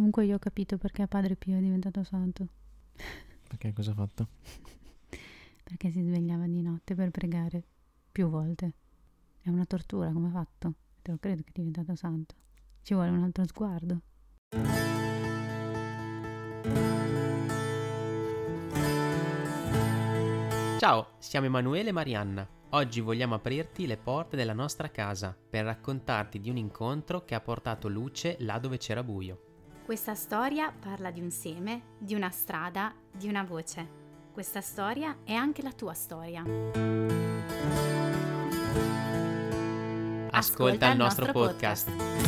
Comunque io ho capito perché Padre Pio è diventato santo. Perché cosa ha fatto? perché si svegliava di notte per pregare più volte. È una tortura, come ha fatto? Te lo credo che è diventato santo. Ci vuole un altro sguardo. Ciao, siamo Emanuele e Marianna. Oggi vogliamo aprirti le porte della nostra casa per raccontarti di un incontro che ha portato luce là dove c'era buio. Questa storia parla di un seme, di una strada, di una voce. Questa storia è anche la tua storia. Ascolta, Ascolta il nostro, nostro podcast. podcast.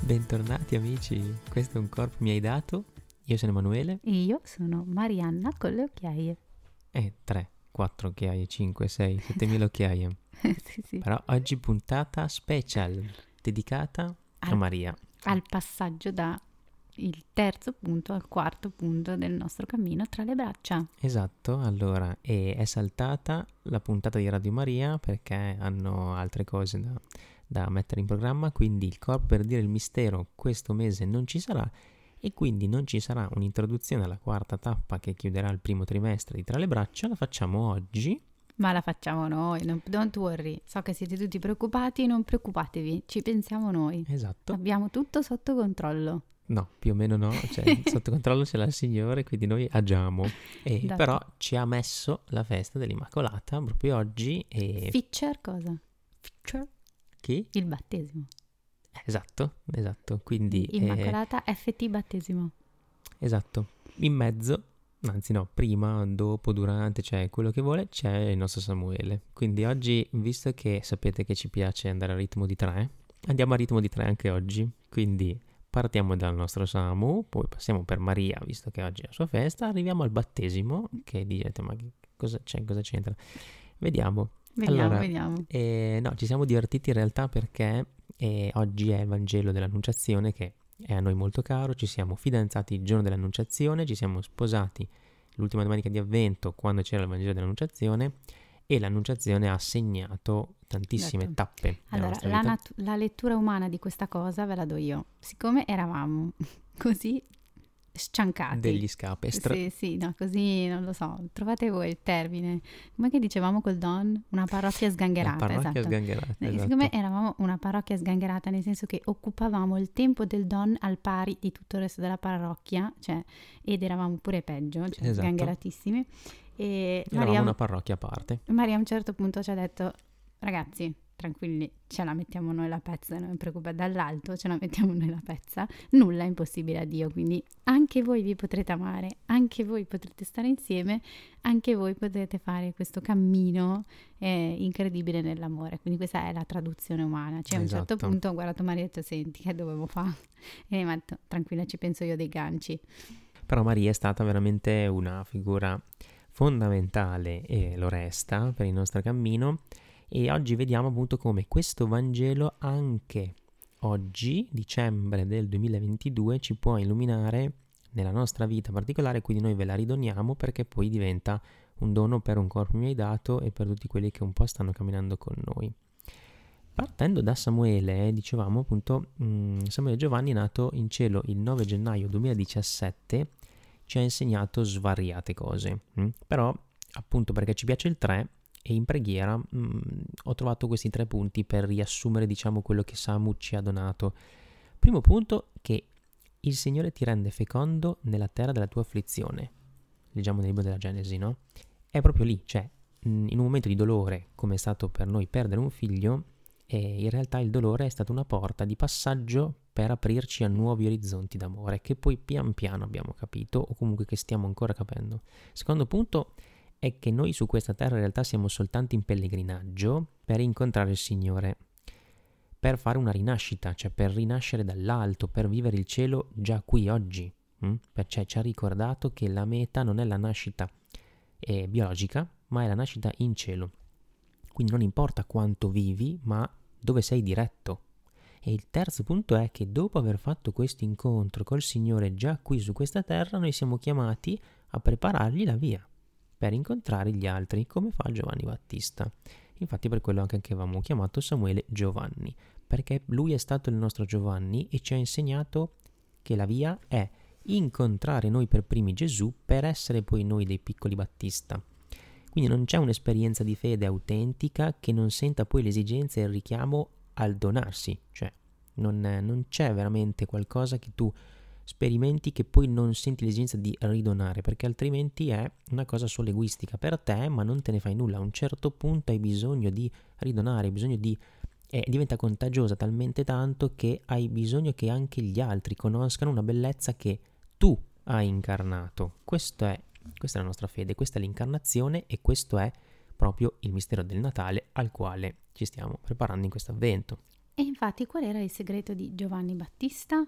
Bentornati amici, questo è un corpo mi hai dato. Io sono Emanuele. E io sono Marianna con le occhiaie. E 3, 4 occhiaie, 5, 6, 7000 occhiaie. sì, sì. Però oggi puntata special, dedicata al, a Maria. Al passaggio da il terzo punto al quarto punto del nostro cammino tra le braccia. Esatto, allora, è saltata la puntata di Radio Maria perché hanno altre cose da, da mettere in programma, quindi il corpo per dire il mistero questo mese non ci sarà e quindi non ci sarà un'introduzione alla quarta tappa che chiuderà il primo trimestre di Tra le braccia, la facciamo oggi. Ma la facciamo noi, non, don't worry. So che siete tutti preoccupati, non preoccupatevi, ci pensiamo noi. Esatto. Abbiamo tutto sotto controllo. No, più o meno no, cioè, sotto controllo c'è la Signore, quindi noi agiamo. E, però ci ha messo la festa dell'Immacolata proprio oggi. E... Feature cosa? Feature? Chi? Il battesimo. Esatto, esatto. Quindi, Immacolata eh, FT battesimo. Esatto. In mezzo, anzi no, prima, dopo, durante, cioè quello che vuole, c'è il nostro Samuele. Quindi oggi, visto che sapete che ci piace andare a ritmo di tre, andiamo a ritmo di tre anche oggi. Quindi partiamo dal nostro Samu, poi passiamo per Maria, visto che oggi è la sua festa, arriviamo al battesimo, che direte, ma cosa, c'è, cosa c'entra? Vediamo. Vediamo, allora, vediamo. Eh, no, ci siamo divertiti in realtà perché eh, oggi è il Vangelo dell'Annunciazione che è a noi molto caro, ci siamo fidanzati il giorno dell'Annunciazione, ci siamo sposati l'ultima domenica di avvento quando c'era il Vangelo dell'Annunciazione e l'Annunciazione ha segnato tantissime Detto. tappe. Allora, la, nat- la lettura umana di questa cosa ve la do io. Siccome eravamo così sciancati. Degli scape. Stra- sì, sì, no, così non lo so. Trovate voi il termine. Come che dicevamo col Don? Una parrocchia sgangherata. Una parrocchia esatto. sgangherata. Eh, esatto. Siccome eravamo una parrocchia sgangherata, nel senso che occupavamo il tempo del Don al pari di tutto il resto della parrocchia, cioè, ed eravamo pure peggio, cioè esatto. sgangheratissimi. E eravamo Maria, una parrocchia a parte. Maria a un certo punto ci ha detto, ragazzi, tranquilli, ce la mettiamo noi la pezza, non vi preoccupate, dall'alto ce la mettiamo noi la pezza, nulla è impossibile a Dio, quindi anche voi vi potrete amare, anche voi potrete stare insieme, anche voi potrete fare questo cammino eh, incredibile nell'amore, quindi questa è la traduzione umana, cioè a un certo Esatto. punto ho guardato Maria e ho detto, senti che dovevo fare, e mi ha detto, tranquilla ci penso io dei ganci. Però Maria è stata veramente una figura fondamentale e lo resta per il nostro cammino e oggi vediamo appunto come questo Vangelo anche oggi, dicembre del 2022, ci può illuminare nella nostra vita particolare, quindi noi ve la ridoniamo perché poi diventa un dono per un corpo mi hai dato e per tutti quelli che un po' stanno camminando con noi. Partendo da Samuele, dicevamo appunto, mm, Samuele Giovanni nato in cielo il 9 gennaio 2017, ci ha insegnato svariate cose, mm? però appunto perché ci piace il 3 e in preghiera mh, mm, ho trovato questi tre punti per riassumere diciamo quello che Samu ci ha donato. Primo punto che il Signore ti rende fecondo nella terra della tua afflizione. Leggiamo nel libro della Genesi, no? È proprio lì, cioè mh, in un momento di dolore come è stato per noi perdere un figlio, e in realtà il dolore è stata una porta di passaggio per aprirci a nuovi orizzonti d'amore che poi pian piano abbiamo capito o comunque che stiamo ancora capendo. Secondo punto è che noi su questa terra in realtà siamo soltanto in pellegrinaggio per incontrare il Signore, per fare una rinascita, cioè per rinascere dall'alto, per vivere il cielo già qui oggi. Hm? Perché ci ha ricordato che la meta non è la nascita eh, biologica, ma è la nascita in cielo. Quindi non importa quanto vivi, ma dove sei diretto. E il terzo punto è che dopo aver fatto questo incontro col Signore già qui su questa terra, noi siamo chiamati a preparargli la via per incontrare gli altri, come fa Giovanni Battista. Infatti per quello anche avevamo chiamato Samuele Giovanni, perché lui è stato il nostro Giovanni e ci ha insegnato che la via è incontrare noi per primi Gesù per essere poi noi dei piccoli Battista. Quindi non c'è un'esperienza di fede autentica che non senta poi l'esigenza e il richiamo al donarsi, cioè non, non c'è veramente qualcosa che tu sperimenti che poi non senti l'esigenza di ridonare, perché altrimenti è una cosa solo egoistica per te, ma non te ne fai nulla. A un certo punto hai bisogno di ridonare, hai bisogno di e diventa contagiosa talmente tanto che hai bisogno che anche gli altri conoscano una bellezza che tu hai incarnato. È, questa è la nostra fede, questa è l'incarnazione e questo è proprio il mistero del Natale al quale ci stiamo preparando in questo avvento. E infatti qual era il segreto di Giovanni Battista?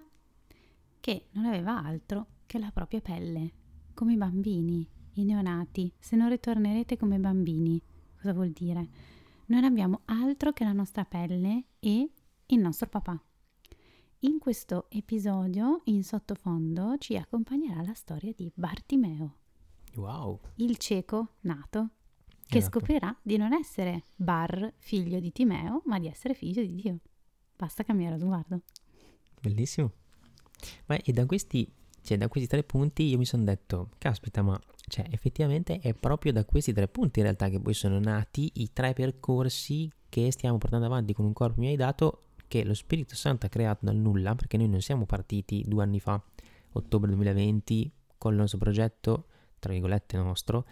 Che non aveva altro che la propria pelle, come i bambini, i neonati. Se non ritornerete come bambini, cosa vuol dire? Non abbiamo altro che la nostra pelle e il nostro papà. In questo episodio, in sottofondo, ci accompagnerà la storia di Bartimeo. Wow! Il cieco nato, che Esatto. scoprirà di non essere Bar, figlio di Timeo, ma di essere figlio di Dio. Basta cambiare sguardo. Bellissimo. Ma e da questi, cioè, da questi tre punti io mi sono detto, caspita, ma cioè, effettivamente è proprio da questi tre punti in realtà che poi sono nati i tre percorsi che stiamo portando avanti con un corpo mi hai dato che lo Spirito Santo ha creato dal nulla, perché noi non siamo partiti due anni fa, ottobre 2020, con il nostro progetto, tra virgolette nostro,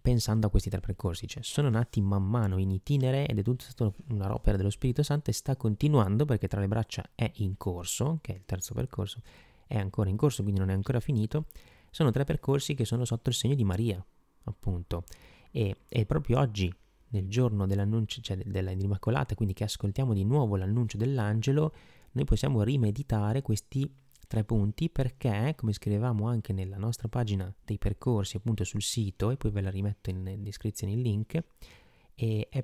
pensando a questi tre percorsi, cioè sono nati man mano in itinere ed è tutto stato una opera dello Spirito Santo e sta continuando perché tra le braccia è in corso, che è il terzo percorso, è ancora in corso, quindi non è ancora finito. Sono tre percorsi che sono sotto il segno di Maria, appunto. E, e proprio oggi, nel giorno dell'annuncio, cioè dell'Immacolata, quindi che ascoltiamo di nuovo l'annuncio dell'angelo, noi possiamo rimeditare questi tre punti perché, come scrivevamo anche nella nostra pagina dei percorsi appunto sul sito, e poi ve la rimetto in descrizione il link,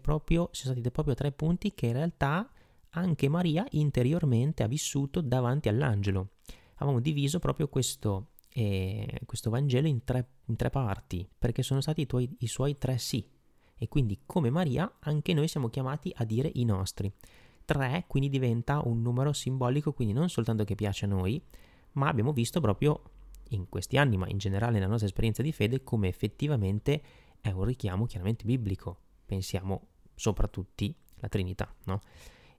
proprio, sono stati proprio tre punti che in realtà anche Maria interiormente ha vissuto davanti all'angelo. Avevamo diviso proprio questo, eh, questo Vangelo in tre, in tre, parti, perché sono stati i, tuoi, i suoi tre sì. E quindi come Maria anche noi siamo chiamati a dire i nostri. 3 quindi diventa un numero simbolico, quindi non soltanto che piace a noi, ma abbiamo visto proprio in questi anni, ma in generale nella nostra esperienza di fede, come effettivamente è un richiamo chiaramente biblico. Pensiamo soprattutto alla Trinità, no?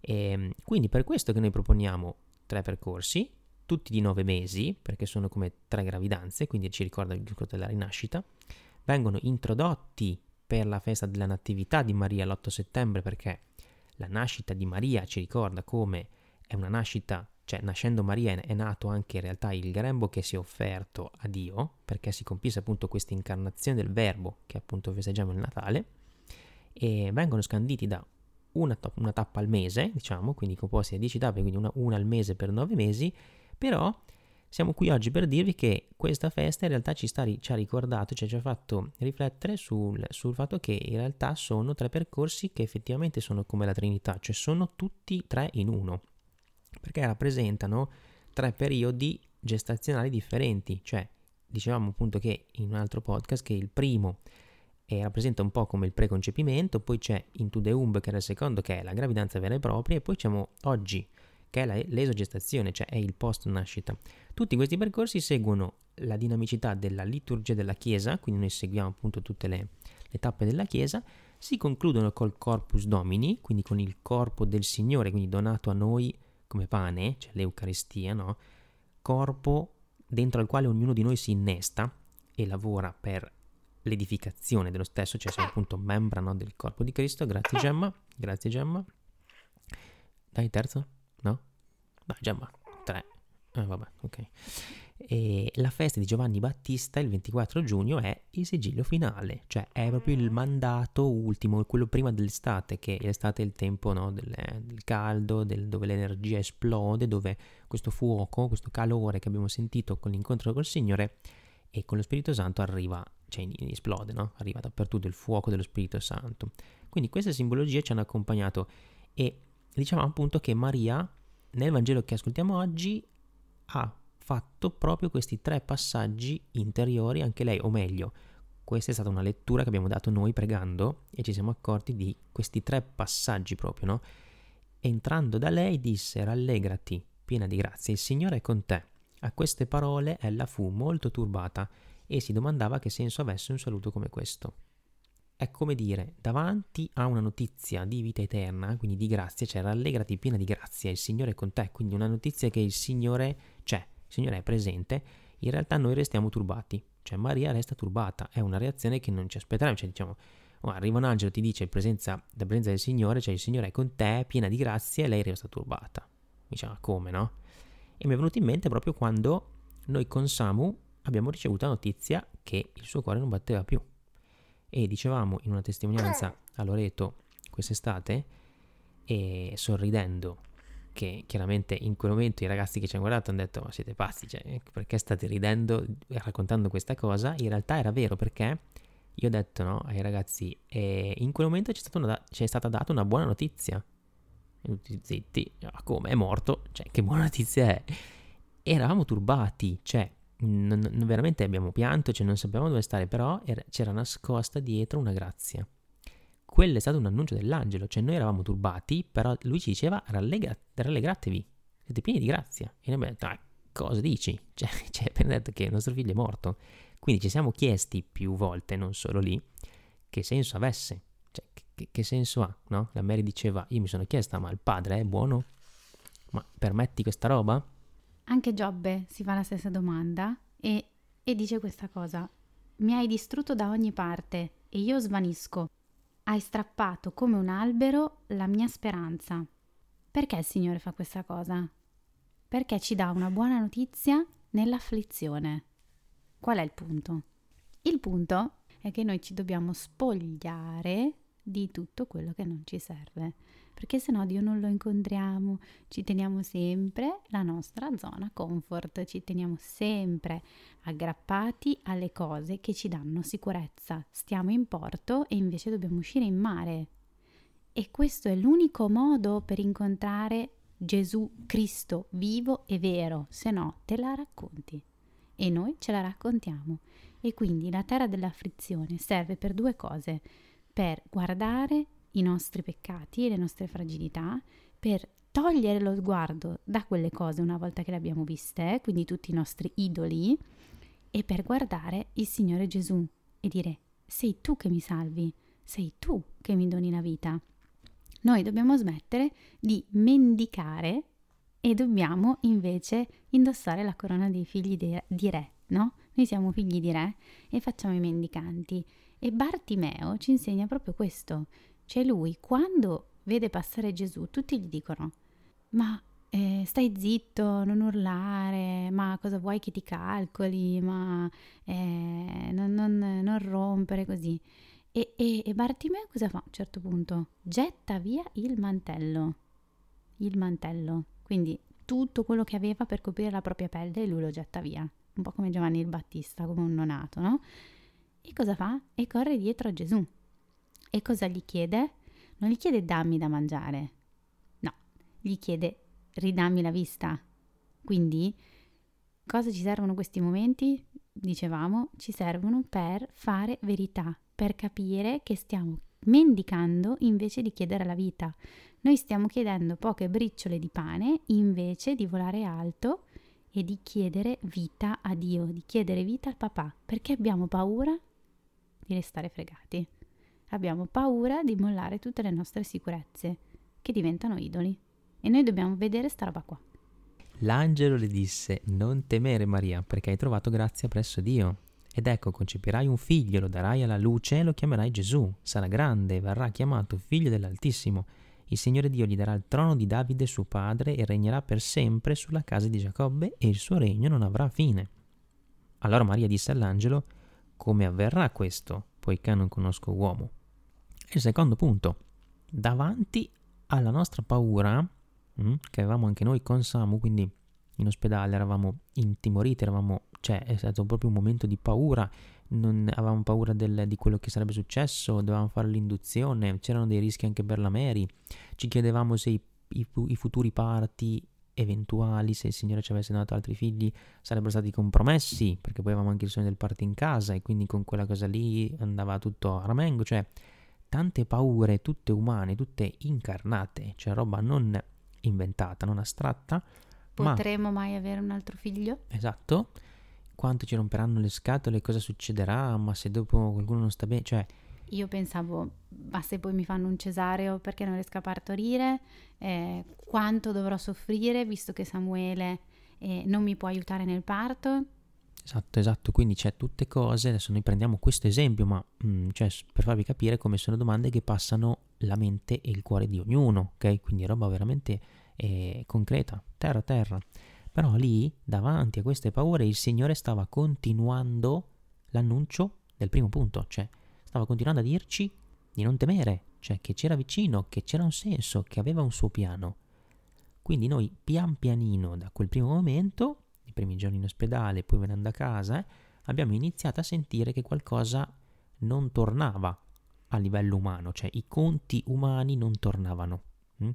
E quindi per questo che noi proponiamo tre percorsi, tutti di nove mesi, perché sono come tre gravidanze, quindi ci ricorda il giorno della rinascita, vengono introdotti per la festa della Natività di Maria l'8 settembre, perché la nascita di Maria ci ricorda come è una nascita, cioè nascendo Maria è nato anche in realtà il grembo che si è offerto a Dio, perché si compisse appunto questa incarnazione del Verbo che appunto festeggiamo il Natale, e vengono scanditi da una, una tappa al mese, diciamo, quindi composti da 10 tappe, quindi una, una al mese per 9 mesi, però siamo qui oggi per dirvi che questa festa in realtà ci, sta, ci ha ricordato, cioè ci ha fatto riflettere sul, sul, fatto che in realtà sono tre percorsi che effettivamente sono come la Trinità, cioè sono tutti tre in uno, perché rappresentano tre periodi gestazionali differenti, cioè dicevamo appunto che in un altro podcast che il primo eh, rappresenta un po' come il preconcepimento, poi c'è Into the Umb che era il secondo che è la gravidanza vera e propria e poi siamo oggi che è l'esogestazione, cioè è il post nascita. Tutti questi percorsi seguono la dinamicità della liturgia della Chiesa, quindi noi seguiamo appunto tutte le, le tappe della Chiesa, si concludono col Corpus Domini, quindi con il corpo del Signore, quindi donato a noi come pane, cioè l'Eucaristia, no? corpo dentro al quale ognuno di noi si innesta e lavora per l'edificazione dello stesso, cioè siamo appunto membra no, del corpo di Cristo. Grazie Gemma, grazie Gemma. Dai, terzo? No? Dai, Gemma, tre. Eh, vabbè, ok. E la festa di Giovanni Battista il 24 giugno è il sigillo finale, cioè è proprio il mandato ultimo, quello prima dell'estate, che l'estate è il tempo no, del, del, caldo, del, dove l'energia esplode, dove questo fuoco, questo calore che abbiamo sentito con l'incontro col Signore e con lo Spirito Santo arriva, cioè esplode, no? arriva dappertutto il fuoco dello Spirito Santo. Quindi queste simbologie ci hanno accompagnato e diciamo appunto che Maria nel Vangelo che ascoltiamo oggi ha fatto proprio questi tre passaggi interiori, anche lei, o meglio, Questa è stata una lettura che abbiamo dato noi pregando e ci siamo accorti di questi tre passaggi proprio, no? Entrando da lei disse rallegrati, piena di grazia, il Signore è con te. A queste parole ella fu molto turbata e si domandava che senso avesse un saluto come questo. È come dire, davanti a una notizia di vita eterna, quindi di grazia, cioè rallegrati piena di grazia, il Signore è con te, quindi una notizia che il Signore c'è, il Signore è presente, in realtà noi restiamo turbati, cioè Maria resta turbata, è una reazione che non ci aspetteremo, cioè diciamo, oh, arriva un angelo, ti dice presenza, la presenza del Signore, cioè il Signore è con te, piena di grazia, e lei resta turbata. Diciamo, come no? E mi è venuto in mente proprio quando noi con Samu abbiamo ricevuto la notizia che il suo cuore non batteva più. E dicevamo in una testimonianza a Loreto quest'estate, e sorridendo, che chiaramente in quel momento i ragazzi che ci hanno guardato hanno detto ma siete pazzi, cioè, perché state ridendo e raccontando questa cosa? In realtà era vero perché io ho detto no, ai ragazzi, e in quel momento c'è stata, una, c'è stata data una buona notizia. E tutti zitti, ah, come? È morto? Cioè, che buona notizia è? eravamo turbati, cioè, non, non veramente abbiamo pianto, cioè non sapevamo dove stare, però era, c'era nascosta dietro una grazia. Quello è stato un annuncio dell'angelo, cioè noi eravamo turbati, però lui ci diceva rallegra, rallegratevi, siete pieni di grazia. E noi abbiamo detto, ah, cosa dici? Cioè, ci hai appena detto che il nostro figlio è morto. Quindi ci siamo chiesti più volte, non solo lì, che senso avesse. Cioè, che, che senso ha, no? La Mary diceva, io mi sono chiesta, ma il padre è buono? Ma permetti questa roba? Anche Giobbe si fa la stessa domanda e, e dice questa cosa. Mi hai distrutto da ogni parte e io svanisco. Hai strappato come un albero la mia speranza. Perché il Signore fa questa cosa? Perché ci dà una buona notizia nell'afflizione. Qual è il punto? Il punto è che noi ci dobbiamo spogliare di tutto quello che non ci serve, perché se no Dio non lo incontriamo, ci teniamo sempre la nostra zona comfort, ci teniamo sempre aggrappati alle cose che ci danno sicurezza. Stiamo in porto e invece dobbiamo uscire in mare. E questo è l'unico modo per incontrare Gesù Cristo vivo e vero, se no te la racconti e noi ce la raccontiamo. E quindi la terra dell'afflizione serve per due cose, per guardare i nostri peccati le nostre fragilità, per togliere lo sguardo da quelle cose una volta che le abbiamo viste, quindi tutti i nostri idoli, e per guardare il Signore Gesù e dire sei tu che mi salvi, sei tu che mi doni la vita. Noi dobbiamo smettere di mendicare e dobbiamo invece indossare la corona dei figli de- di re, no? Noi siamo figli di re e facciamo i mendicanti. E Bartimeo ci insegna proprio questo. Cioè lui, quando vede passare Gesù, tutti gli dicono, ma eh, stai zitto, non urlare, ma cosa vuoi che ti calcoli, ma eh, non, non, non, rompere così. E, e, e Bartimeo cosa fa a un certo punto? Getta via il mantello. Il mantello quindi tutto quello che aveva per coprire la propria pelle lui lo getta via, un po' come Giovanni il Battista, come un nonato, no? E cosa fa? E corre dietro a Gesù. E cosa gli chiede? Non gli chiede dammi da mangiare, no, gli chiede ridammi la vista. Quindi cosa ci servono questi momenti? Dicevamo, ci servono per fare verità, per capire che stiamo mendicando invece di chiedere la vita. Noi stiamo chiedendo poche briciole di pane invece di volare alto e di chiedere vita a Dio, di chiedere vita al papà, perché abbiamo paura di restare fregati. Abbiamo paura di mollare tutte le nostre sicurezze, che diventano idoli. E noi dobbiamo vedere sta roba qua. L'angelo le disse, non temere Maria, perché hai trovato grazia presso Dio. Ed ecco, concepirai un figlio, lo darai alla luce e lo chiamerai Gesù. Sarà grande e verrà chiamato figlio dell'Altissimo il Signore Dio gli darà il trono di Davide suo padre e regnerà per sempre sulla casa di Giacobbe e il suo regno non avrà fine. Allora Maria disse all'angelo, come avverrà questo, poiché non conosco uomo? Il secondo punto, davanti alla nostra paura, mm, che avevamo anche noi con Samu, quindi in ospedale eravamo intimoriti, eravamo, cioè è stato proprio un momento di paura, non avevamo paura del, di quello che sarebbe successo, dovevamo fare l'induzione, c'erano dei rischi anche per la Mary, ci chiedevamo se i, i, i futuri parti eventuali, se il Signore ci avesse dato altri figli, sarebbero stati compromessi, perché poi avevamo anche il sogno del parto in casa e quindi con quella cosa lì andava tutto a ramengo, cioè tante paure, tutte umane, tutte incarnate, cioè roba non inventata, non astratta. Potremo ma... mai avere un altro figlio? Esatto. Quanto ci romperanno le scatole, cosa succederà, ma se dopo qualcuno non sta bene, cioè io pensavo, ma se poi mi fanno un cesareo perché non riesco a partorire, eh, quanto dovrò soffrire visto che Samuele eh, non mi può aiutare nel parto? Esatto, esatto, quindi c'è tutte cose, adesso noi prendiamo questo esempio, ma mh, mm, cioè, per farvi capire come sono domande che passano la mente e il cuore di ognuno, ok? Quindi roba veramente eh, concreta, terra terra. Però lì, davanti a queste paure, il Signore stava continuando l'annuncio del primo punto, cioè stava continuando a dirci di non temere, cioè che c'era vicino, che c'era un senso, che aveva un suo piano. Quindi noi pian pianino, da quel primo momento, i primi giorni in ospedale, poi venendo a casa, eh, abbiamo iniziato a sentire che qualcosa non tornava a livello umano, cioè i conti umani non tornavano. Hm?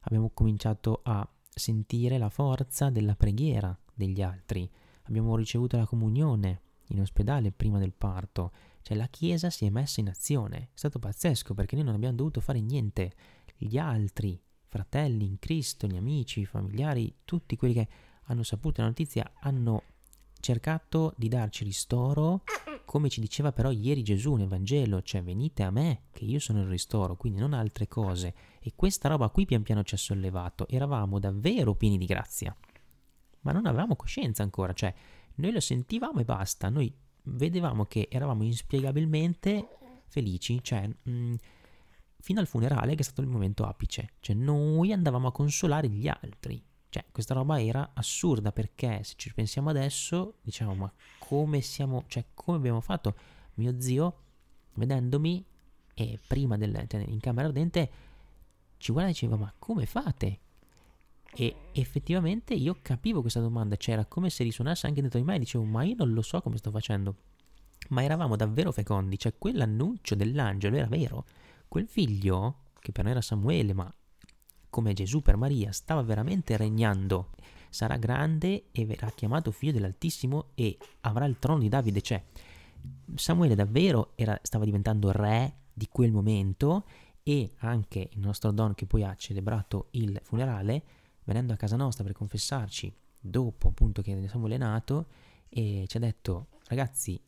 Abbiamo cominciato a sentire la forza della preghiera degli altri, abbiamo ricevuto la comunione in ospedale prima del parto, cioè la Chiesa si è messa in azione. È stato pazzesco perché noi non abbiamo dovuto fare niente. Gli altri fratelli in Cristo, gli amici, i familiari, tutti quelli che hanno saputo la notizia hanno cercato di darci ristoro, come ci diceva però ieri Gesù nel Vangelo, cioè venite a me che io sono il ristoro, quindi non altre cose. E questa roba qui pian piano ci ha sollevato, eravamo davvero pieni di grazia, ma non avevamo coscienza ancora, cioè noi lo sentivamo e basta, noi vedevamo che eravamo inspiegabilmente felici, cioè mh, mm, fino al funerale che è stato il momento apice, cioè noi andavamo a consolare gli altri. Cioè, questa roba era assurda perché se ci pensiamo adesso, diciamo, ma come siamo, cioè, come abbiamo fatto? Mio zio, vedendomi, e prima del, cioè, in camera ardente, ci guarda e diceva, ma come fate? E effettivamente io capivo questa domanda, cioè era come se risuonasse anche dentro di me e dicevo ma io non lo so come sto facendo. Ma eravamo davvero fecondi, cioè quell'annuncio dell'angelo era vero. Quel figlio, che per noi era Samuele, ma come Gesù per Maria, stava veramente regnando. Sarà grande e verrà chiamato figlio dell'Altissimo e avrà il trono di Davide. Cioè, Samuele davvero era, stava diventando re di quel momento e anche il nostro Don che poi ha celebrato il funerale venendo a casa nostra per confessarci, dopo appunto che Samuele è nato, e ci ha detto, ragazzi,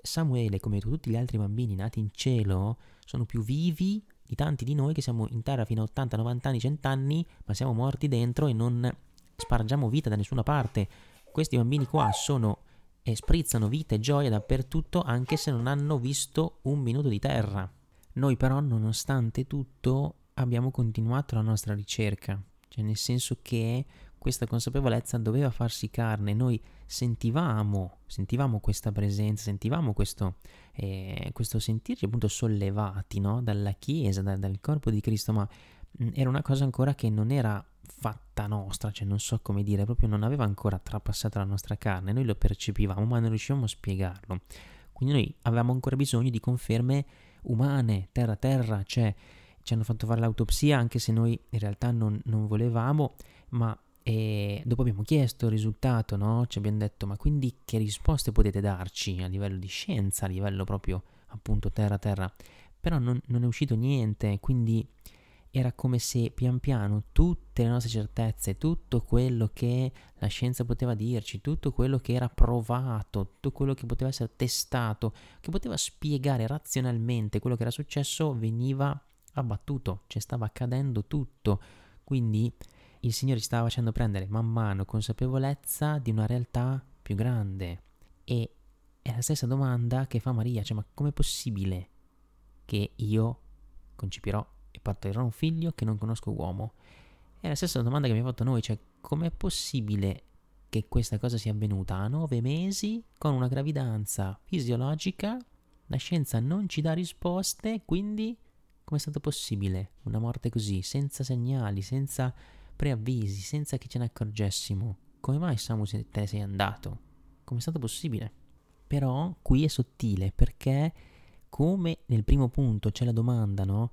Samuele, come tutti gli altri bambini nati in cielo, sono più vivi di tanti di noi che siamo in terra fino a 80, 90 anni, 100 anni, ma siamo morti dentro e non spargiamo vita da nessuna parte. Questi bambini qua sono e sprizzano vita e gioia dappertutto anche se non hanno visto un minuto di terra. Noi però, nonostante tutto, abbiamo continuato la nostra ricerca cioè nel senso che questa consapevolezza doveva farsi carne, noi sentivamo, sentivamo questa presenza, sentivamo questo, eh, questo sentirci appunto sollevati no? dalla Chiesa, da, dal corpo di Cristo, ma mm, era una cosa ancora che non era fatta nostra, cioè non so come dire, proprio non aveva ancora trapassato la nostra carne, noi lo percepivamo ma non riuscivamo a spiegarlo. Quindi noi avevamo ancora bisogno di conferme umane, terra a terra, cioè ci hanno fatto fare l'autopsia anche se noi in realtà non, non volevamo, ma eh, dopo abbiamo chiesto il risultato, no? Ci abbiamo detto ma quindi che risposte potete darci a livello di scienza, a livello proprio appunto terra-terra? Però non, non è uscito niente, quindi era come se pian piano tutte le nostre certezze, tutto quello che la scienza poteva dirci, tutto quello che era provato, tutto quello che poteva essere testato, che poteva spiegare razionalmente quello che era successo, veniva abbattuto, cioè stava accadendo tutto. Quindi il Signore ci stava facendo prendere man mano consapevolezza di una realtà più grande. E è la stessa domanda che fa Maria, cioè ma com'è possibile che io concepirò e partorirò un figlio che non conosco uomo? È la stessa domanda che mi ha fatto noi, cioè com'è possibile che questa cosa sia avvenuta a nove mesi con una gravidanza fisiologica? La scienza non ci dà risposte, quindi Com'è stato possibile una morte così, senza segnali, senza preavvisi, senza che ce ne accorgessimo? Come mai Samu te ne sei andato? Com'è stato possibile? Però qui è sottile perché come nel primo punto c'è la domanda, no?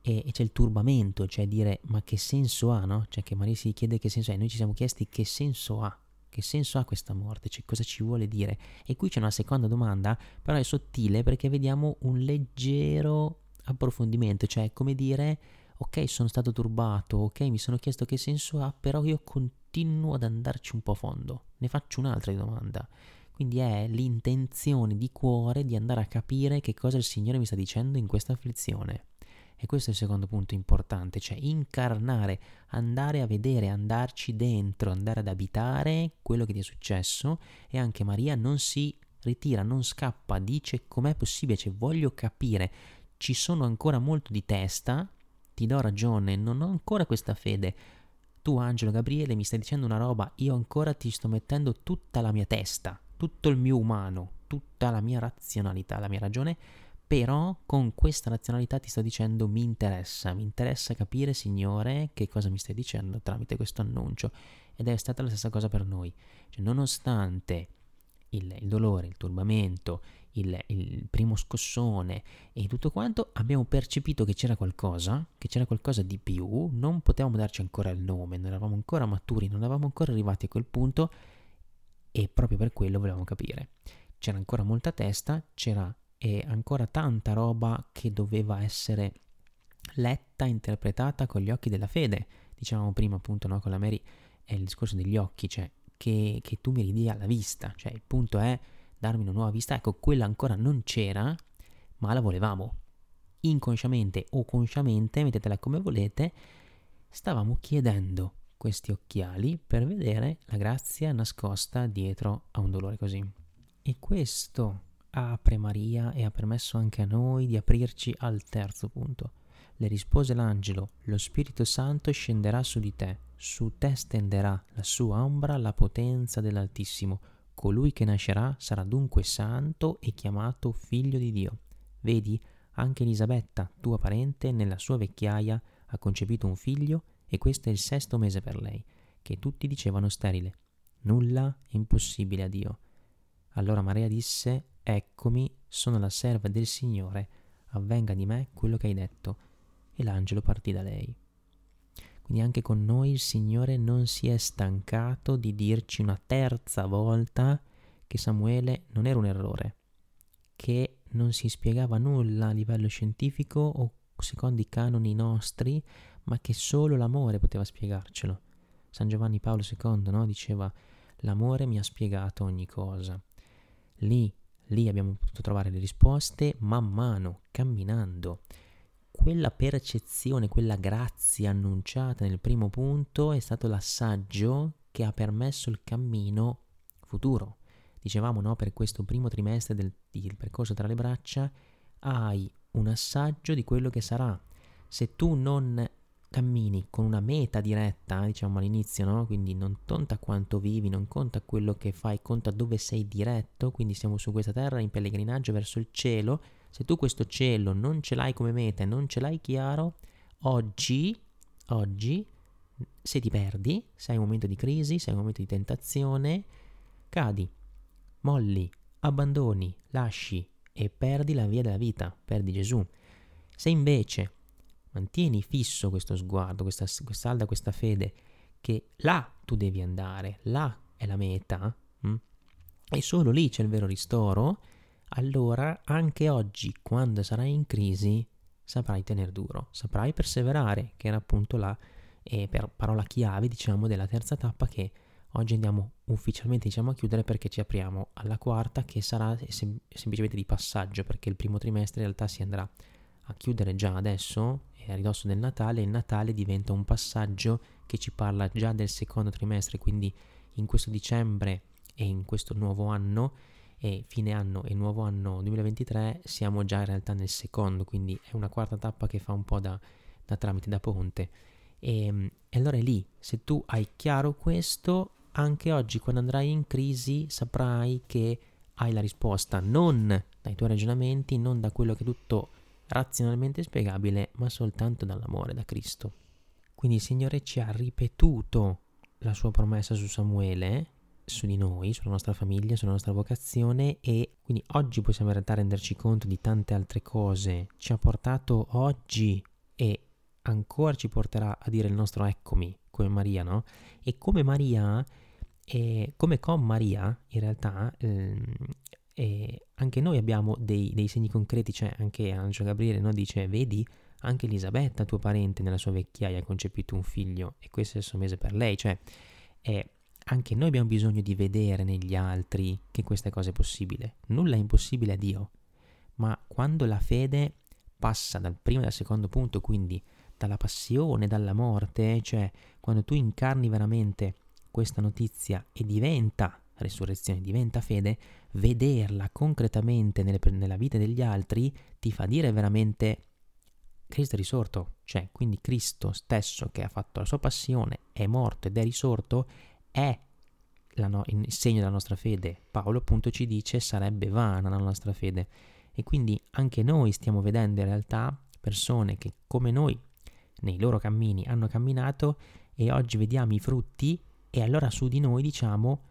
e, e, c'è il turbamento, cioè dire ma che senso ha, no? Cioè che Maria si chiede che senso ha e noi ci siamo chiesti che senso ha, che senso ha questa morte, cioè cosa ci vuole dire. E qui c'è una seconda domanda, però è sottile perché vediamo un leggero approfondimento, cioè come dire ok sono stato turbato, ok mi sono chiesto che senso ha, però io continuo ad andarci un po' a fondo, ne faccio un'altra domanda. Quindi è l'intenzione di cuore di andare a capire che cosa il Signore mi sta dicendo in questa afflizione. E questo è il secondo punto importante, cioè incarnare, andare a vedere, andarci dentro, andare ad abitare quello che ti è successo e anche Maria non si ritira, non scappa, dice com'è possibile, cioè voglio capire, ci sono ancora molto di testa, ti do ragione, non ho ancora questa fede. Tu, Angelo Gabriele, mi stai dicendo una roba, io ancora ti sto mettendo tutta la mia testa, tutto il mio umano, tutta la mia razionalità, la mia ragione, però con questa razionalità ti sto dicendo mi interessa, mi interessa capire, Signore, che cosa mi stai dicendo tramite questo annuncio. Ed è stata la stessa cosa per noi. Cioè, nonostante il, il dolore, il turbamento, il, il, primo scossone e tutto quanto, abbiamo percepito che c'era qualcosa, che c'era qualcosa di più, non potevamo darci ancora il nome, non eravamo ancora maturi, non eravamo ancora arrivati a quel punto e proprio per quello volevamo capire. C'era ancora molta testa, c'era eh, ancora tanta roba che doveva essere letta, interpretata con gli occhi della fede. Dicevamo prima appunto no, con la Mary è il discorso degli occhi, cioè che, che tu mi ridia alla vista, cioè il punto è darmi una nuova vista, ecco, quella ancora non c'era, ma la volevamo. Inconsciamente o consciamente, mettetela come volete, stavamo chiedendo questi occhiali per vedere la grazia nascosta dietro a un dolore così. E questo apre Maria e ha permesso anche a noi di aprirci al terzo punto. Le rispose l'angelo, lo Spirito Santo scenderà su di te, su te stenderà la sua ombra la potenza dell'Altissimo Colui che nascerà sarà dunque santo e chiamato figlio di Dio. Vedi, anche Elisabetta, tua parente, nella sua vecchiaia ha concepito un figlio e questo è il sesto mese per lei, che tutti dicevano sterile. Nulla è impossibile a Dio. Allora Maria disse, Eccomi, sono la serva del Signore, avvenga di me quello che hai detto. E l'angelo partì da lei. Quindi anche con noi il Signore non si è stancato di dirci una terza volta che Samuele non era un errore, che non si spiegava nulla a livello scientifico o secondo i canoni nostri, ma che solo l'amore poteva spiegarcelo. San Giovanni Paolo II no? diceva l'amore mi ha spiegato ogni cosa. Lì, lì abbiamo potuto trovare le risposte man mano, camminando quella percezione, quella grazia annunciata nel primo punto è stato l'assaggio che ha permesso il cammino futuro. Dicevamo, no, per questo primo trimestre del, del percorso tra le braccia hai un assaggio di quello che sarà. Se tu non cammini con una meta diretta, diciamo all'inizio, no? Quindi non conta quanto vivi, non conta quello che fai, conta dove sei diretto, quindi siamo su questa terra in pellegrinaggio verso il cielo, se tu questo cielo non ce l'hai come meta e non ce l'hai chiaro, oggi, oggi, se ti perdi, se hai un momento di crisi, se hai un momento di tentazione, cadi, molli, abbandoni, lasci e perdi la via della vita, perdi Gesù. Se invece mantieni fisso questo sguardo, questa, salda questa fede, che là tu devi andare, là è la meta, hm? e solo lì c'è il vero ristoro, allora anche oggi, quando sarai in crisi, saprai tenere duro, saprai perseverare, che era appunto la eh, parola chiave, diciamo, della terza tappa che oggi andiamo ufficialmente diciamo, a chiudere perché ci apriamo alla quarta che sarà sem- semplicemente di passaggio perché il primo trimestre in realtà si andrà a chiudere già adesso e a ridosso del Natale il Natale diventa un passaggio che ci parla già del secondo trimestre quindi in questo dicembre e in questo nuovo anno e fine anno e nuovo anno 2023 siamo già in realtà nel secondo, quindi è una quarta tappa che fa un po' da, da tramite, da ponte. E, ehm, e allora è lì, se tu hai chiaro questo, anche oggi quando andrai in crisi saprai che hai la risposta non dai tuoi ragionamenti, non da quello che è tutto razionalmente spiegabile, ma soltanto dall'amore, da Cristo. Quindi il Signore ci ha ripetuto la sua promessa su Samuele su di noi, sulla nostra famiglia, sulla nostra vocazione e quindi oggi possiamo in realtà renderci conto di tante altre cose. Ci ha portato oggi e ancora ci porterà a dire il nostro eccomi come Maria, no? E come Maria, eh, come con Maria, in realtà, eh, eh, anche noi abbiamo dei, dei, segni concreti, cioè anche Angelo Gabriele no? dice, vedi, anche Elisabetta, tuo parente, nella sua vecchiaia ha concepito un figlio e questo è il suo mese per lei, cioè anche noi abbiamo bisogno di vedere negli altri che questa cosa è possibile. Nulla è impossibile a Dio, ma quando la fede passa dal primo e dal secondo punto, quindi dalla passione, dalla morte, cioè quando tu incarni veramente questa notizia e diventa resurrezione, diventa fede, vederla concretamente nelle, nella vita degli altri ti fa dire veramente Cristo è risorto, cioè quindi Cristo stesso che ha fatto la sua passione, è morto ed è risorto, è no, il segno della nostra fede. Paolo appunto ci dice sarebbe vana la nostra fede e quindi anche noi stiamo vedendo in realtà persone che come noi nei loro cammini hanno camminato e oggi vediamo i frutti e allora su di noi diciamo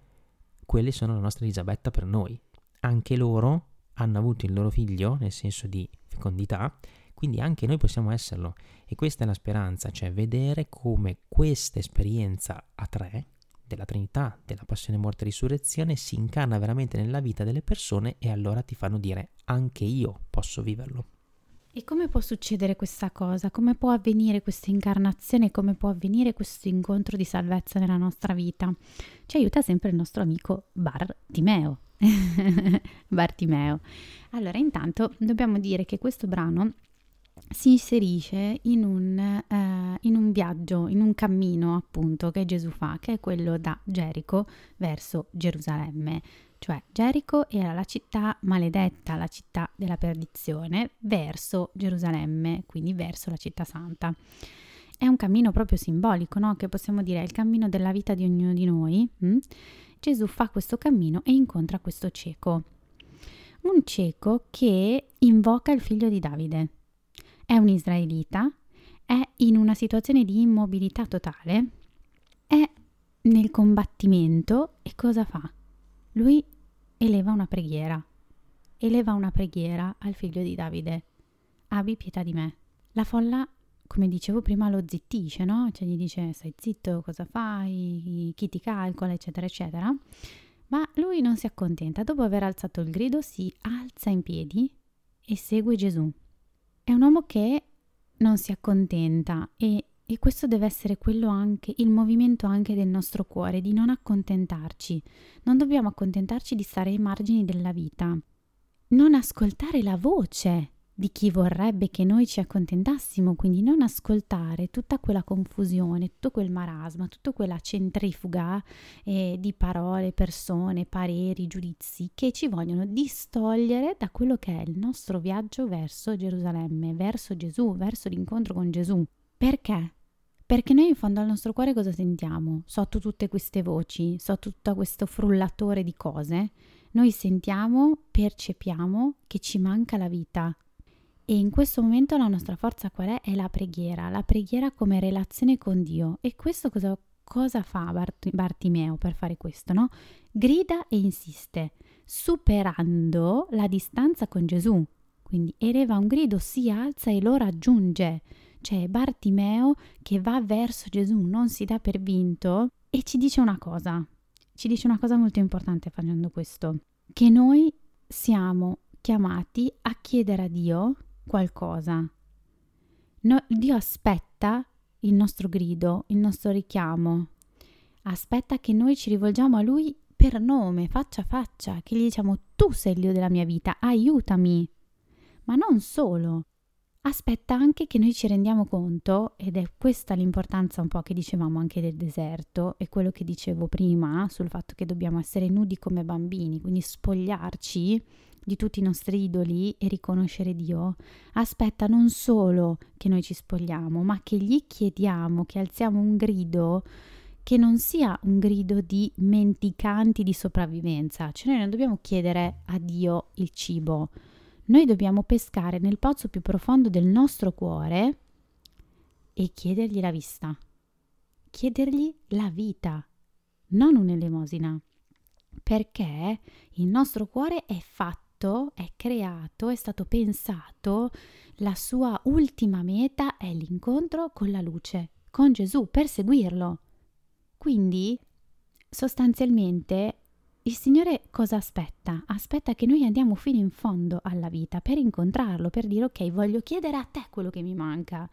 quelle sono la nostra Elisabetta per noi. Anche loro hanno avuto il loro figlio, nel senso di fecondità, quindi anche noi possiamo esserlo. E questa è la speranza, cioè vedere come questa esperienza a tre, della Trinità, della passione, morte e risurrezione, si incarna veramente nella vita delle persone e allora ti fanno dire anche io posso viverlo. E come può succedere questa cosa? Come può avvenire questa incarnazione? Come può avvenire questo incontro di salvezza nella nostra vita? Ci aiuta sempre il nostro amico Bartimeo. Bartimeo. Allora, intanto dobbiamo dire che questo brano si inserisce in un, eh, in un, viaggio, in un cammino appunto che Gesù fa, che è quello da Gerico verso Gerusalemme. Cioè Gerico era la città maledetta, la città della perdizione, verso Gerusalemme, quindi verso la città santa. È un cammino proprio simbolico, no? che possiamo dire è il cammino della vita di ognuno di noi. Hm? Gesù fa questo cammino e incontra questo cieco. Un cieco che invoca il figlio di Davide. È un israelita, è in una situazione di immobilità totale, è nel combattimento e cosa fa? Lui eleva una preghiera. Eleva una preghiera al figlio di Davide. Abbi pietà di me. La folla, come dicevo prima, lo zittisce, no? Cioè gli dice stai zitto, cosa fai, chi ti calcola, eccetera, eccetera. Ma lui non si accontenta. Dopo aver alzato il grido, si alza in piedi e segue Gesù. È un uomo che non si accontenta e e questo deve essere quello anche, il movimento anche del nostro cuore, di non accontentarci. Non dobbiamo accontentarci di stare ai margini della vita. Non ascoltare la voce di chi vorrebbe che noi ci accontentassimo, quindi non ascoltare tutta quella confusione, tutto quel marasma, tutta quella centrifuga eh, di parole, persone, pareri, giudizi che ci vogliono distogliere da quello che è il nostro viaggio verso Gerusalemme, verso Gesù, verso l'incontro con Gesù. Perché? Perché noi in fondo al nostro cuore cosa sentiamo? Sotto tutte queste voci, sotto tutto questo frullatore di cose, noi sentiamo, percepiamo che ci manca la vita. E in questo momento la nostra forza qual è? È la preghiera, la preghiera come relazione con Dio. E questo cosa, cosa fa Bart- Bartimeo per fare questo? No? Grida e insiste, superando la distanza con Gesù. Quindi eleva un grido, si alza e lo raggiunge c'è Bartimeo che va verso Gesù, non si dà per vinto e ci dice una cosa, ci dice una cosa molto importante facendo questo, che noi siamo chiamati a chiedere a Dio qualcosa. No, Dio aspetta il nostro grido, il nostro richiamo, aspetta che noi ci rivolgiamo a Lui per nome, faccia a faccia, che gli diciamo tu sei il Dio della mia vita, aiutami. Ma non solo, aspetta anche che noi ci rendiamo conto, ed è questa l'importanza un po' che dicevamo anche del deserto e quello che dicevo prima sul fatto che dobbiamo essere nudi come bambini, quindi spogliarci di tutti i nostri idoli e riconoscere Dio, aspetta non solo che noi ci spogliamo, ma che gli chiediamo, che alziamo un grido che non sia un grido di menticanti di sopravvivenza, cioè noi non dobbiamo chiedere a Dio il cibo, noi dobbiamo pescare nel pozzo più profondo del nostro cuore e chiedergli la vista, chiedergli la vita, non un'elemosina, perché il nostro cuore è fatto Cristo è creato, è stato pensato, la sua ultima meta è l'incontro con la luce, con Gesù, per seguirlo. Quindi, sostanzialmente, il Signore cosa aspetta? Aspetta che noi andiamo fino in fondo alla vita per incontrarlo, per dire ok, voglio chiedere a te quello che mi manca.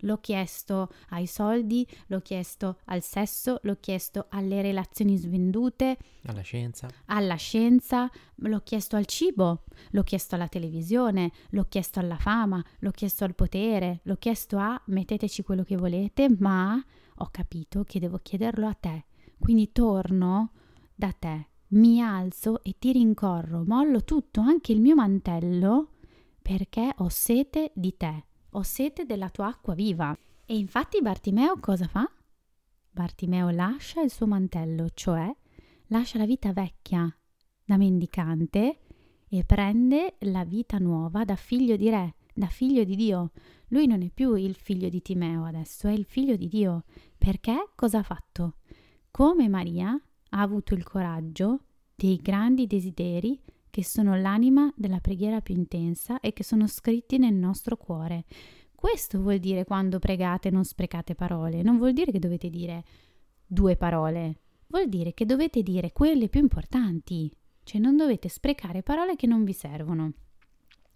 L'ho chiesto ai soldi, l'ho chiesto al sesso, l'ho chiesto alle relazioni svendute, alla scienza, alla scienza, l'ho chiesto al cibo, l'ho chiesto alla televisione, l'ho chiesto alla fama, l'ho chiesto al potere, l'ho chiesto a metteteci quello che volete, ma ho capito che devo chiederlo a te. Quindi torno da te mi alzo e ti rincorro, mollo tutto, anche il mio mantello, perché ho sete di te, ho sete della tua acqua viva. E infatti Bartimeo cosa fa? Bartimeo lascia il suo mantello, cioè lascia la vita vecchia da mendicante e prende la vita nuova da figlio di re, da figlio di Dio. Lui non è più il figlio di Timeo adesso, è il figlio di Dio. Perché cosa ha fatto? Come Maria ha avuto il coraggio dei grandi desideri che sono l'anima della preghiera più intensa e che sono scritti nel nostro cuore. Questo vuol dire quando pregate non sprecate parole, non vuol dire che dovete dire due parole, vuol dire che dovete dire quelle più importanti, cioè non dovete sprecare parole che non vi servono.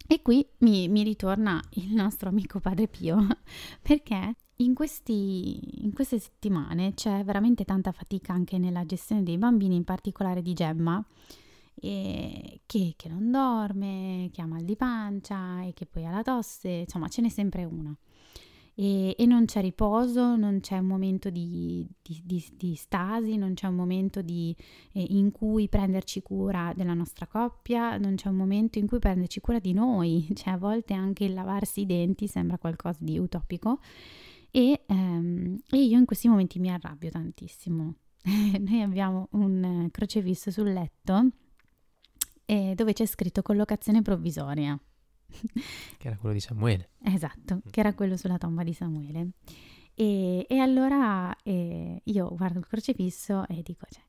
E qui mi, mi ritorna il nostro amico Padre Pio, perché in, questi, in, queste settimane c'è veramente tanta fatica anche nella gestione dei bambini, in particolare di Gemma, che, che, non dorme, che ha mal di pancia e che poi ha la tosse, insomma ce n'è sempre una. E, e non c'è riposo, non c'è un momento di, di, di, di stasi, non c'è un momento eh, in cui prenderci cura della nostra coppia, non c'è un momento in cui prenderci cura di noi, cioè a volte anche il lavarsi i denti sembra qualcosa di utopico e, ehm, e io in questi momenti mi arrabbio tantissimo. Noi abbiamo un crocefisso sul letto eh, dove c'è scritto collocazione provvisoria. Che era quello di Samuele. Esatto, che era quello sulla tomba di Samuele. E, e allora eh, io guardo il crocefisso e dico, cioè,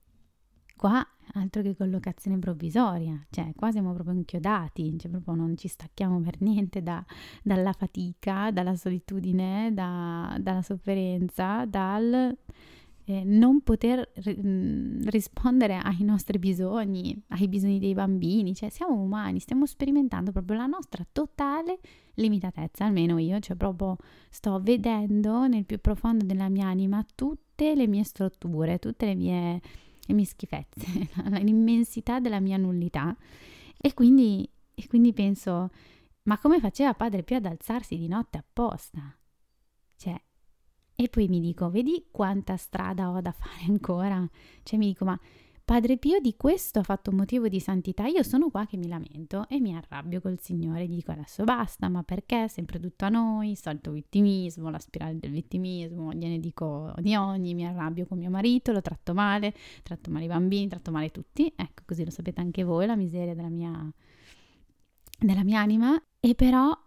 qua altro che collocazione provvisoria, cioè qua siamo proprio inchiodati, cioè proprio non ci stacchiamo per niente da, dalla fatica, dalla solitudine, da, dalla sofferenza, dal eh, non poter r- rispondere ai nostri bisogni, ai bisogni dei bambini, cioè siamo umani, stiamo sperimentando proprio la nostra totale limitatezza, almeno io, cioè proprio sto vedendo nel più profondo della mia anima tutte le mie strutture, tutte le mie le mie schifezze, l'immensità della mia nullità. E quindi, e quindi penso, ma come faceva Padre Pio ad alzarsi di notte apposta? Cioè, e poi mi dico, vedi quanta strada ho da fare ancora? Cioè mi dico, ma Padre Pio di questo ha fatto un motivo di santità, io sono qua che mi lamento e mi arrabbio col Signore, gli dico adesso basta, ma perché? Sempre tutto a noi, solito vittimismo, la spirale del vittimismo, gliene dico di ogni, mi arrabbio con mio marito, lo tratto male, tratto male i bambini, tratto male tutti, ecco così lo sapete anche voi, la miseria della mia, della mia anima. E però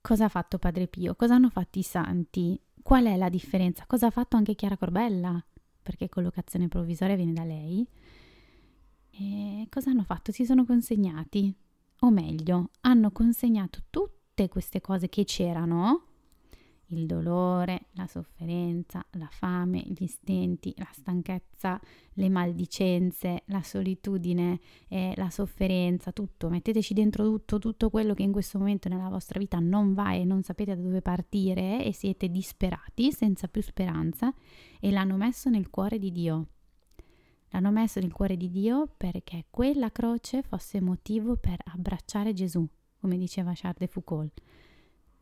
cosa ha fatto Padre Pio? Cosa hanno fatto i santi? Qual è la differenza? Cosa ha fatto anche Chiara Corbella? Perché collocazione provvisoria viene da lei e cosa hanno fatto? Si sono consegnati, o meglio, hanno consegnato tutte queste cose che c'erano, il dolore, la sofferenza, la fame, gli stenti, la stanchezza, le maldicenze, la solitudine, eh, la sofferenza, tutto, metteteci dentro tutto, tutto quello che in questo momento nella vostra vita non va e non sapete da dove partire e siete disperati, senza più speranza, e l'hanno messo nel cuore di Dio L'hanno messo nel cuore di Dio perché quella croce fosse motivo per abbracciare Gesù, come diceva Charles de Foucault.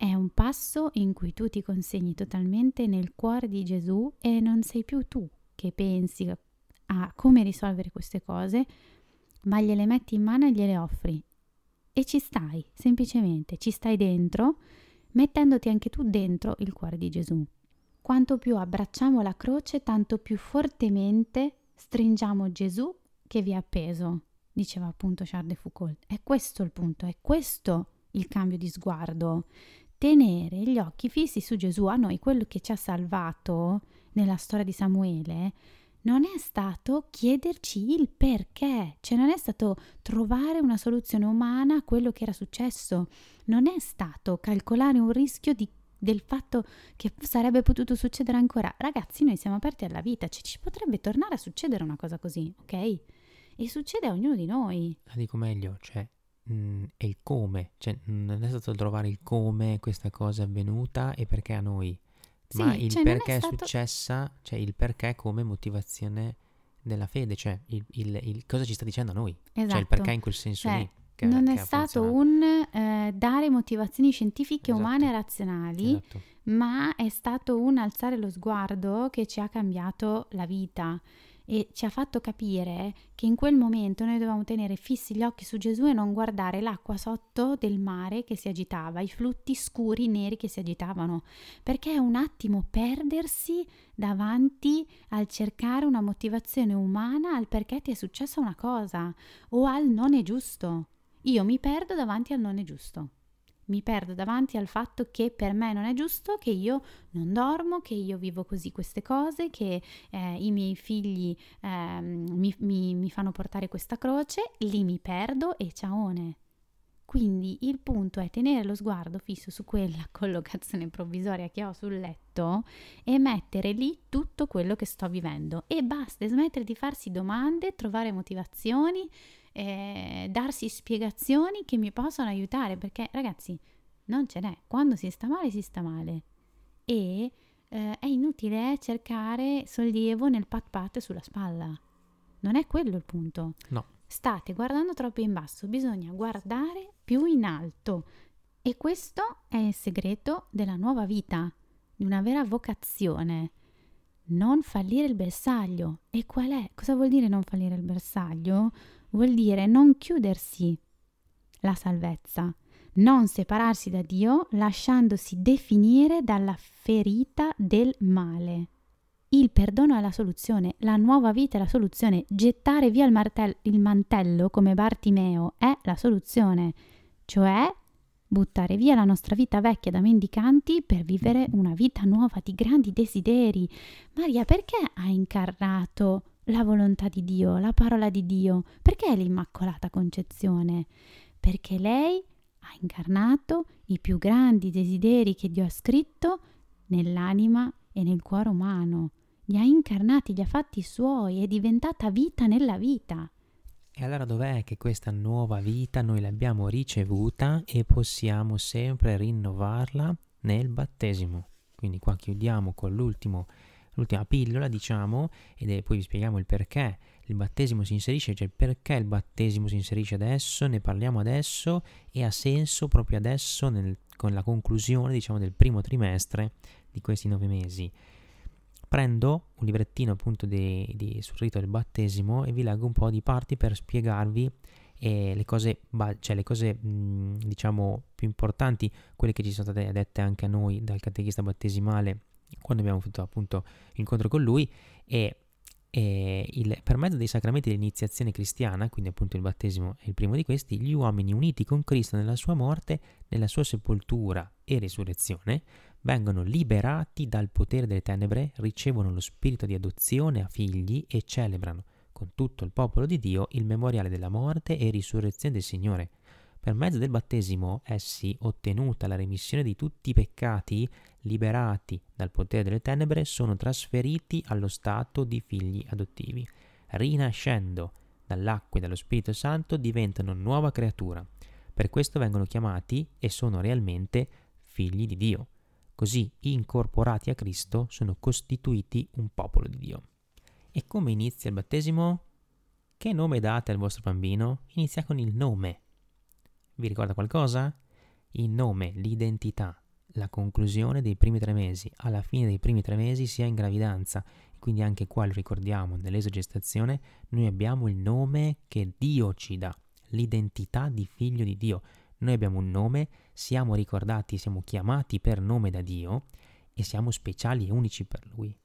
È un passo in cui tu ti consegni totalmente nel cuore di Gesù e non sei più tu che pensi a come risolvere queste cose, ma gliele metti in mano e gliele offri. E ci stai, semplicemente, ci stai dentro, mettendoti anche tu dentro il cuore di Gesù. Quanto più abbracciamo la croce, tanto più fortemente stringiamo Gesù che vi ha appeso, diceva appunto Charles de Foucault. È questo il punto, è questo il cambio di sguardo. Tenere gli occhi fissi su Gesù, a noi quello che ci ha salvato nella storia di Samuele, non è stato chiederci il perché, cioè non è stato trovare una soluzione umana a quello che era successo, non è stato calcolare un rischio di, del fatto che sarebbe potuto succedere ancora. Ragazzi, noi siamo aperti alla vita, cioè ci potrebbe tornare a succedere una cosa così, ok? E succede a ognuno di noi. La dico meglio, cioè mh, mm, è il come, cioè non è stato trovare il come questa cosa è avvenuta e perché a noi ma il cioè perché è, stato... successa, cioè il perché come motivazione della fede, cioè il, il, il cosa ci sta dicendo a noi, esatto. cioè il esatto. perché in quel senso cioè, lì. Che, non che è stato un eh, dare motivazioni scientifiche, esatto. umane e razionali, esatto. ma è stato un alzare lo sguardo che ci ha cambiato la vita e ci ha fatto capire che in quel momento noi dovevamo tenere fissi gli occhi su Gesù e non guardare l'acqua sotto del mare che si agitava, i flutti scuri neri che si agitavano, perché è un attimo perdersi davanti al cercare una motivazione umana al perché ti è successa una cosa o al non è giusto. Io mi perdo davanti al non è giusto mi perdo davanti al fatto che per me non è giusto, che io non dormo, che io vivo così queste cose, che eh, i miei figli eh, mi, mi, mi fanno portare questa croce, lì mi perdo e ciaone. Quindi il punto è tenere lo sguardo fisso su quella collocazione provvisoria che ho sul letto e mettere lì tutto quello che sto vivendo e basta, smettere di farsi domande, trovare motivazioni, eh, darsi spiegazioni che mi possano aiutare, perché ragazzi, non ce n'è, quando si sta male si sta male e eh, è inutile cercare sollievo nel pat pat sulla spalla. Non è quello il punto. No. State guardando troppo in basso, bisogna guardare più in alto. E questo è il segreto della nuova vita, di una vera vocazione. Non fallire il bersaglio. E qual è? Cosa vuol dire non fallire il bersaglio? Vuol dire non chiudersi la salvezza, non separarsi da Dio lasciandosi definire dalla ferita del male. Il perdono è la soluzione, la nuova vita è la soluzione, gettare via il, martello, il mantello come Bartimeo è la soluzione, cioè buttare via la nostra vita vecchia da mendicanti per vivere una vita nuova di grandi desideri. Maria, perché ha incarnato la volontà di Dio, la parola di Dio. Perché l'Immacolata Concezione? Perché lei ha incarnato i più grandi desideri che Dio ha scritto nell'anima e nel cuore umano. Li ha incarnati, li ha fatti suoi, è diventata vita nella vita. E allora dov'è che questa nuova vita noi l'abbiamo ricevuta e possiamo sempre rinnovarla nel battesimo? Quindi qua chiudiamo con l'ultimo l'ultima pillola, diciamo, ed poi vi spieghiamo il perché il battesimo si inserisce, cioè perché il battesimo si inserisce adesso, ne parliamo adesso e ha senso proprio adesso nel, con la conclusione, diciamo, del primo trimestre di questi nove mesi. Prendo un librettino appunto di, di, sul rito del battesimo e vi leggo un po' di parti per spiegarvi eh, le cose, cioè le cose mh, diciamo più importanti, quelle che ci sono state dette anche a noi dal catechista battesimale quando abbiamo avuto appunto l'incontro con lui e, e il, per mezzo dei sacramenti dell'iniziazione cristiana, quindi appunto il battesimo è il primo di questi, gli uomini uniti con Cristo nella sua morte, nella sua sepoltura e risurrezione, vengono liberati dal potere delle tenebre, ricevono lo spirito di adozione a figli e celebrano con tutto il popolo di Dio il memoriale della morte e risurrezione del Signore. Per mezzo del battesimo essi, ottenuta la remissione di tutti i peccati, liberati dal potere delle tenebre, sono trasferiti allo stato di figli adottivi. Rinascendo dall'acqua e dallo Spirito Santo diventano nuova creatura. Per questo vengono chiamati e sono realmente figli di Dio. Così, incorporati a Cristo, sono costituiti un popolo di Dio. E come inizia il battesimo? Che nome date al vostro bambino? Inizia con il nome. Vi ricorda qualcosa? Il nome, l'identità, la conclusione dei primi tre mesi, alla fine dei primi tre mesi sia in gravidanza. Quindi anche qua lo ricordiamo, nell'esogestazione noi abbiamo il nome che Dio ci dà, l'identità di figlio di Dio. Noi abbiamo un nome, siamo ricordati, siamo chiamati per nome da Dio e siamo speciali e unici per Lui.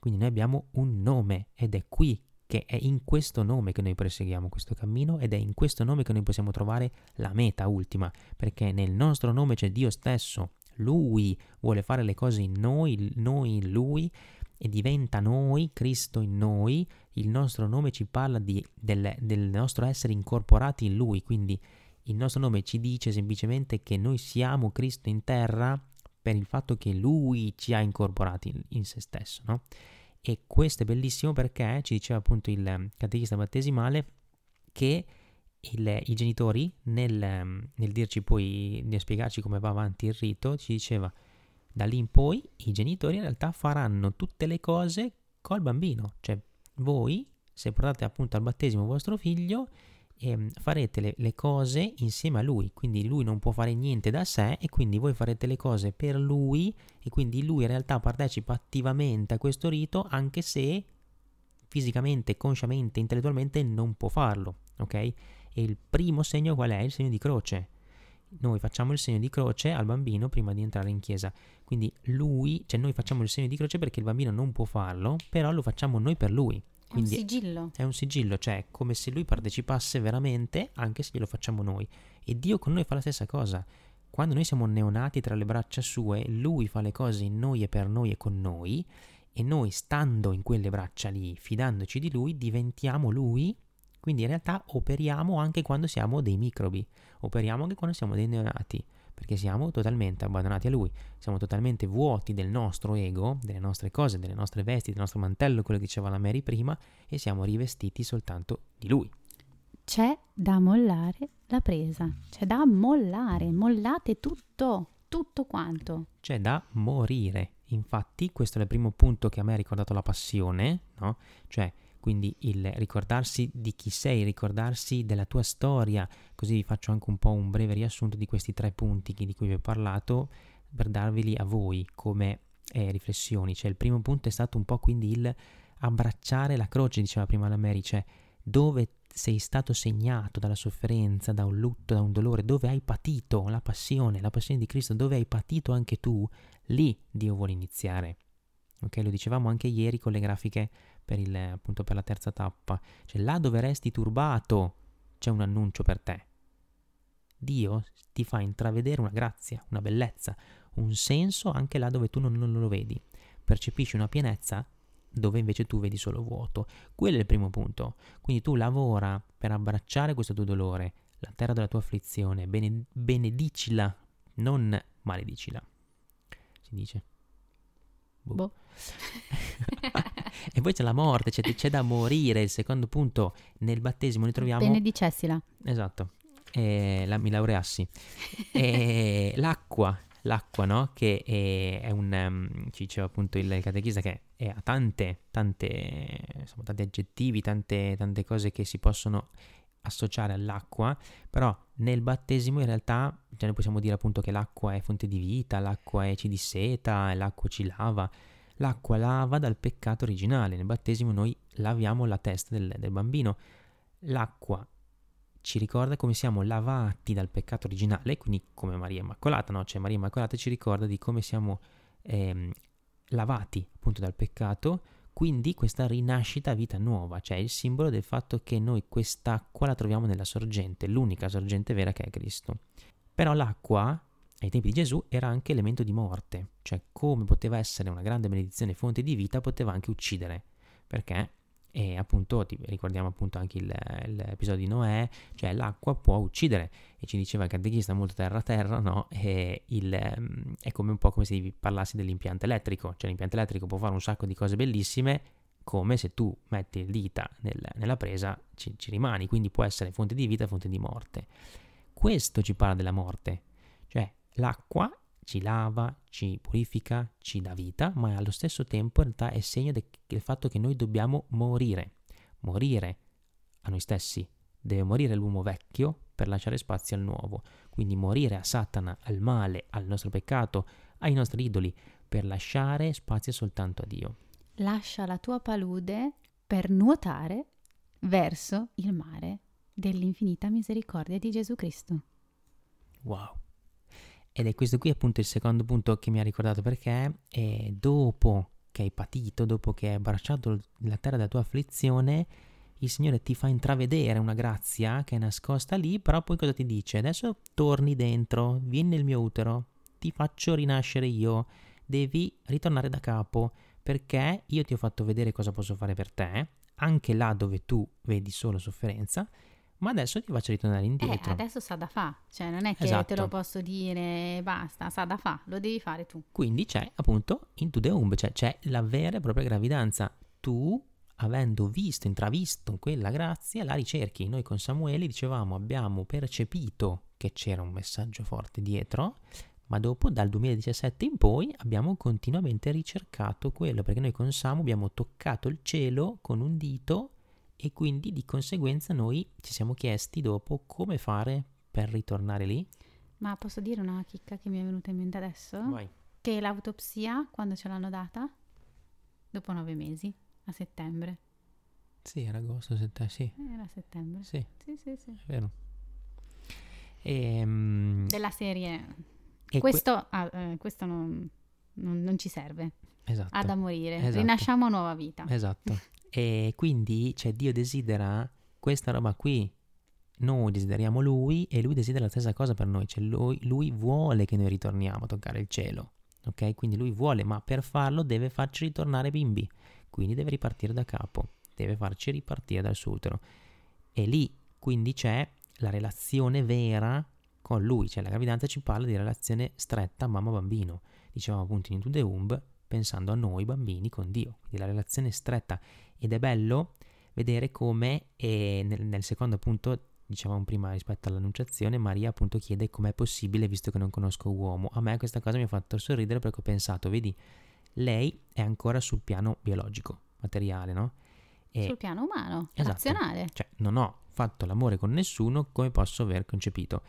Quindi noi abbiamo un nome ed è qui che è in questo nome che noi perseguiamo questo cammino ed è in questo nome che noi possiamo trovare la meta ultima, perché nel nostro nome c'è Dio stesso, Lui vuole fare le cose in noi, noi in Lui e diventa noi, Cristo in noi, il nostro nome ci parla di, del, del nostro essere incorporati in Lui, quindi il nostro nome ci dice semplicemente che noi siamo Cristo in terra per il fatto che Lui ci ha incorporati in se stesso, no? E questo è bellissimo perché ci diceva appunto il catechista battesimale che il, i genitori nel, nel, dirci poi, nel spiegarci come va avanti il rito, ci diceva da lì in poi i genitori in realtà faranno tutte le cose col bambino, cioè voi se portate appunto al battesimo vostro figlio eh, farete le, le, cose insieme a lui, quindi lui non può fare niente da sé e quindi voi farete le cose per lui e quindi lui in realtà partecipa attivamente a questo rito anche se fisicamente, consciamente, intellettualmente non può farlo, ok? E il primo segno qual è? Il segno di croce. Noi facciamo il segno di croce al bambino prima di entrare in chiesa. Quindi lui, cioè noi facciamo il segno di croce perché il bambino non può farlo, però lo facciamo noi per lui. Quindi è un sigillo. È un sigillo, cioè come se lui partecipasse veramente, anche se glielo facciamo noi. E Dio con noi fa la stessa cosa. Quando noi siamo neonati tra le braccia sue, lui fa le cose in noi e per noi e con noi, e noi stando in quelle braccia lì, fidandoci di lui, diventiamo lui. Quindi in realtà operiamo anche quando siamo dei microbi, operiamo anche quando siamo dei neonati perché siamo totalmente abbandonati a Lui, siamo totalmente vuoti del nostro ego, delle nostre cose, delle nostre vesti, del nostro mantello, quello che diceva la Mary prima, e siamo rivestiti soltanto di Lui. C'è da mollare la presa, c'è da mollare, mollate tutto, tutto quanto. C'è da morire. Infatti, questo è il primo punto che a me ha ricordato la passione, no? Cioè, quindi il ricordarsi di chi sei, ricordarsi della tua storia, così vi faccio anche un po' un breve riassunto di questi tre punti di cui vi ho parlato per darveli a voi come eh, riflessioni. Cioè il primo punto è stato un po' quindi il abbracciare la croce, diceva prima la Mary, cioè dove sei stato segnato dalla sofferenza, da un lutto, da un dolore, dove hai patito la passione, la passione di Cristo, dove hai patito anche tu, lì Dio vuole iniziare. Ok, lo dicevamo anche ieri con le grafiche per, il, appunto, per la terza tappa. Cioè là dove resti turbato c'è un annuncio per te. Dio ti fa intravedere una grazia, una bellezza, un senso anche là dove tu non, non lo vedi. Percepisci una pienezza dove invece tu vedi solo vuoto. Quello è il primo punto. Quindi tu lavora per abbracciare questo tuo dolore, la terra della tua afflizione, bene, benedicila, non maledicila. Si dice. Boh. boh. e poi c'è la morte, c'è, c'è, da morire. Il secondo punto, nel battesimo noi troviamo... Benedicessila. Esatto, e la, mi laureassi. e l'acqua, l'acqua, no? Che è, è un... Um, ci diceva appunto il catechista che è, ha tante, tante, insomma, tanti aggettivi, tante, tante cose che si possono associare all'acqua, però nel battesimo in realtà cioè noi possiamo dire appunto che l'acqua è fonte di vita, l'acqua è ci disseta, l'acqua ci lava, L'acqua lava dal peccato originale. Nel battesimo noi laviamo la testa del, del bambino. L'acqua ci ricorda come siamo lavati dal peccato originale, quindi come Maria Immacolata, no? Cioè Maria Immacolata ci ricorda di come siamo ehm, lavati appunto dal peccato, quindi questa rinascita a vita nuova, cioè il simbolo del fatto che noi quest'acqua la troviamo nella sorgente, l'unica sorgente vera che è Cristo. Però l'acqua ai tempi di Gesù era anche elemento di morte, cioè come poteva essere una grande benedizione fonte di vita, poteva anche uccidere, perché e appunto ricordiamo appunto anche il, l'episodio di Noè, cioè l'acqua può uccidere e ci diceva il catechista molto terra terra, no? Il, è come un po' come se parlassi dell'impianto elettrico, cioè l'impianto elettrico può fare un sacco di cose bellissime, come se tu metti le dita nel, nella presa ci, ci rimani, quindi può essere fonte di vita, fonte di morte. Questo ci parla della morte, L'acqua ci lava, ci purifica, ci dà vita, ma allo stesso tempo in realtà è segno de- del fatto che noi dobbiamo morire. Morire a noi stessi. Deve morire l'uomo vecchio per lasciare spazio al nuovo. Quindi morire a Satana, al male, al nostro peccato, ai nostri idoli, per lasciare spazio soltanto a Dio. Lascia la tua palude per nuotare verso il mare dell'infinita misericordia di Gesù Cristo. Wow. Ed è questo qui appunto il secondo punto che mi ha ricordato perché è dopo che hai patito, dopo che hai abbracciato la terra della tua afflizione, il Signore ti fa intravedere una grazia che è nascosta lì, però poi cosa ti dice? Adesso torni dentro, vieni nel mio utero, ti faccio rinascere io, devi ritornare da capo, perché io ti ho fatto vedere cosa posso fare per te, anche là dove tu vedi solo sofferenza, ma adesso ti faccio ritornare indietro. Eh, adesso sa da fa, cioè non è che Esatto. te lo posso dire basta, sa da fa, lo devi fare tu. Quindi c'è appunto into the womb, cioè c'è la vera e propria gravidanza. Tu, avendo visto, intravisto quella grazia, la ricerchi. Noi con Samuele dicevamo abbiamo percepito che c'era un messaggio forte dietro, ma dopo dal 2017 in poi abbiamo continuamente ricercato quello, perché noi con Samu abbiamo toccato il cielo con un dito e quindi di conseguenza noi ci siamo chiesti dopo come fare per ritornare lì. Ma posso dire una chicca che mi è venuta in mente adesso? Vai. Che l'autopsia, quando ce l'hanno data? Dopo nove mesi, a settembre. Sì, era agosto, settembre, sì, Eh, Era a settembre. sì, Sì, sì, sì. è vero. Ehm, Della serie. e que- questo ah, eh, questo non, non- non ci serve. esatto, Ha da morire. Esatto. Rinasciamo nuova vita. esatto. E quindi, cioè, Dio desidera questa roba qui. Noi desideriamo Lui e Lui desidera la stessa cosa per noi. Cioè, lui, lui vuole che noi ritorniamo a toccare il cielo. Ok? Quindi Lui vuole, ma per farlo deve farci ritornare bimbi. Quindi deve ripartire da capo. Deve farci ripartire dal suo utero. E lì, quindi, c'è la relazione vera con Lui. Cioè, la gravidanza ci parla di relazione stretta mamma-bambino. Dicevamo appunto in Into the pensando a noi bambini con Dio. Quindi la relazione stretta. Ed è bello vedere come eh, nel, nel secondo appunto, dicevamo prima rispetto all'annunciazione, Maria appunto chiede com'è possibile visto che non conosco uomo. A me questa cosa mi ha fatto sorridere perché ho pensato, vedi, lei è ancora sul piano biologico, materiale, no? E, Sul piano umano, Esatto. razionale. cioè, non ho fatto l'amore con nessuno, come posso aver concepito?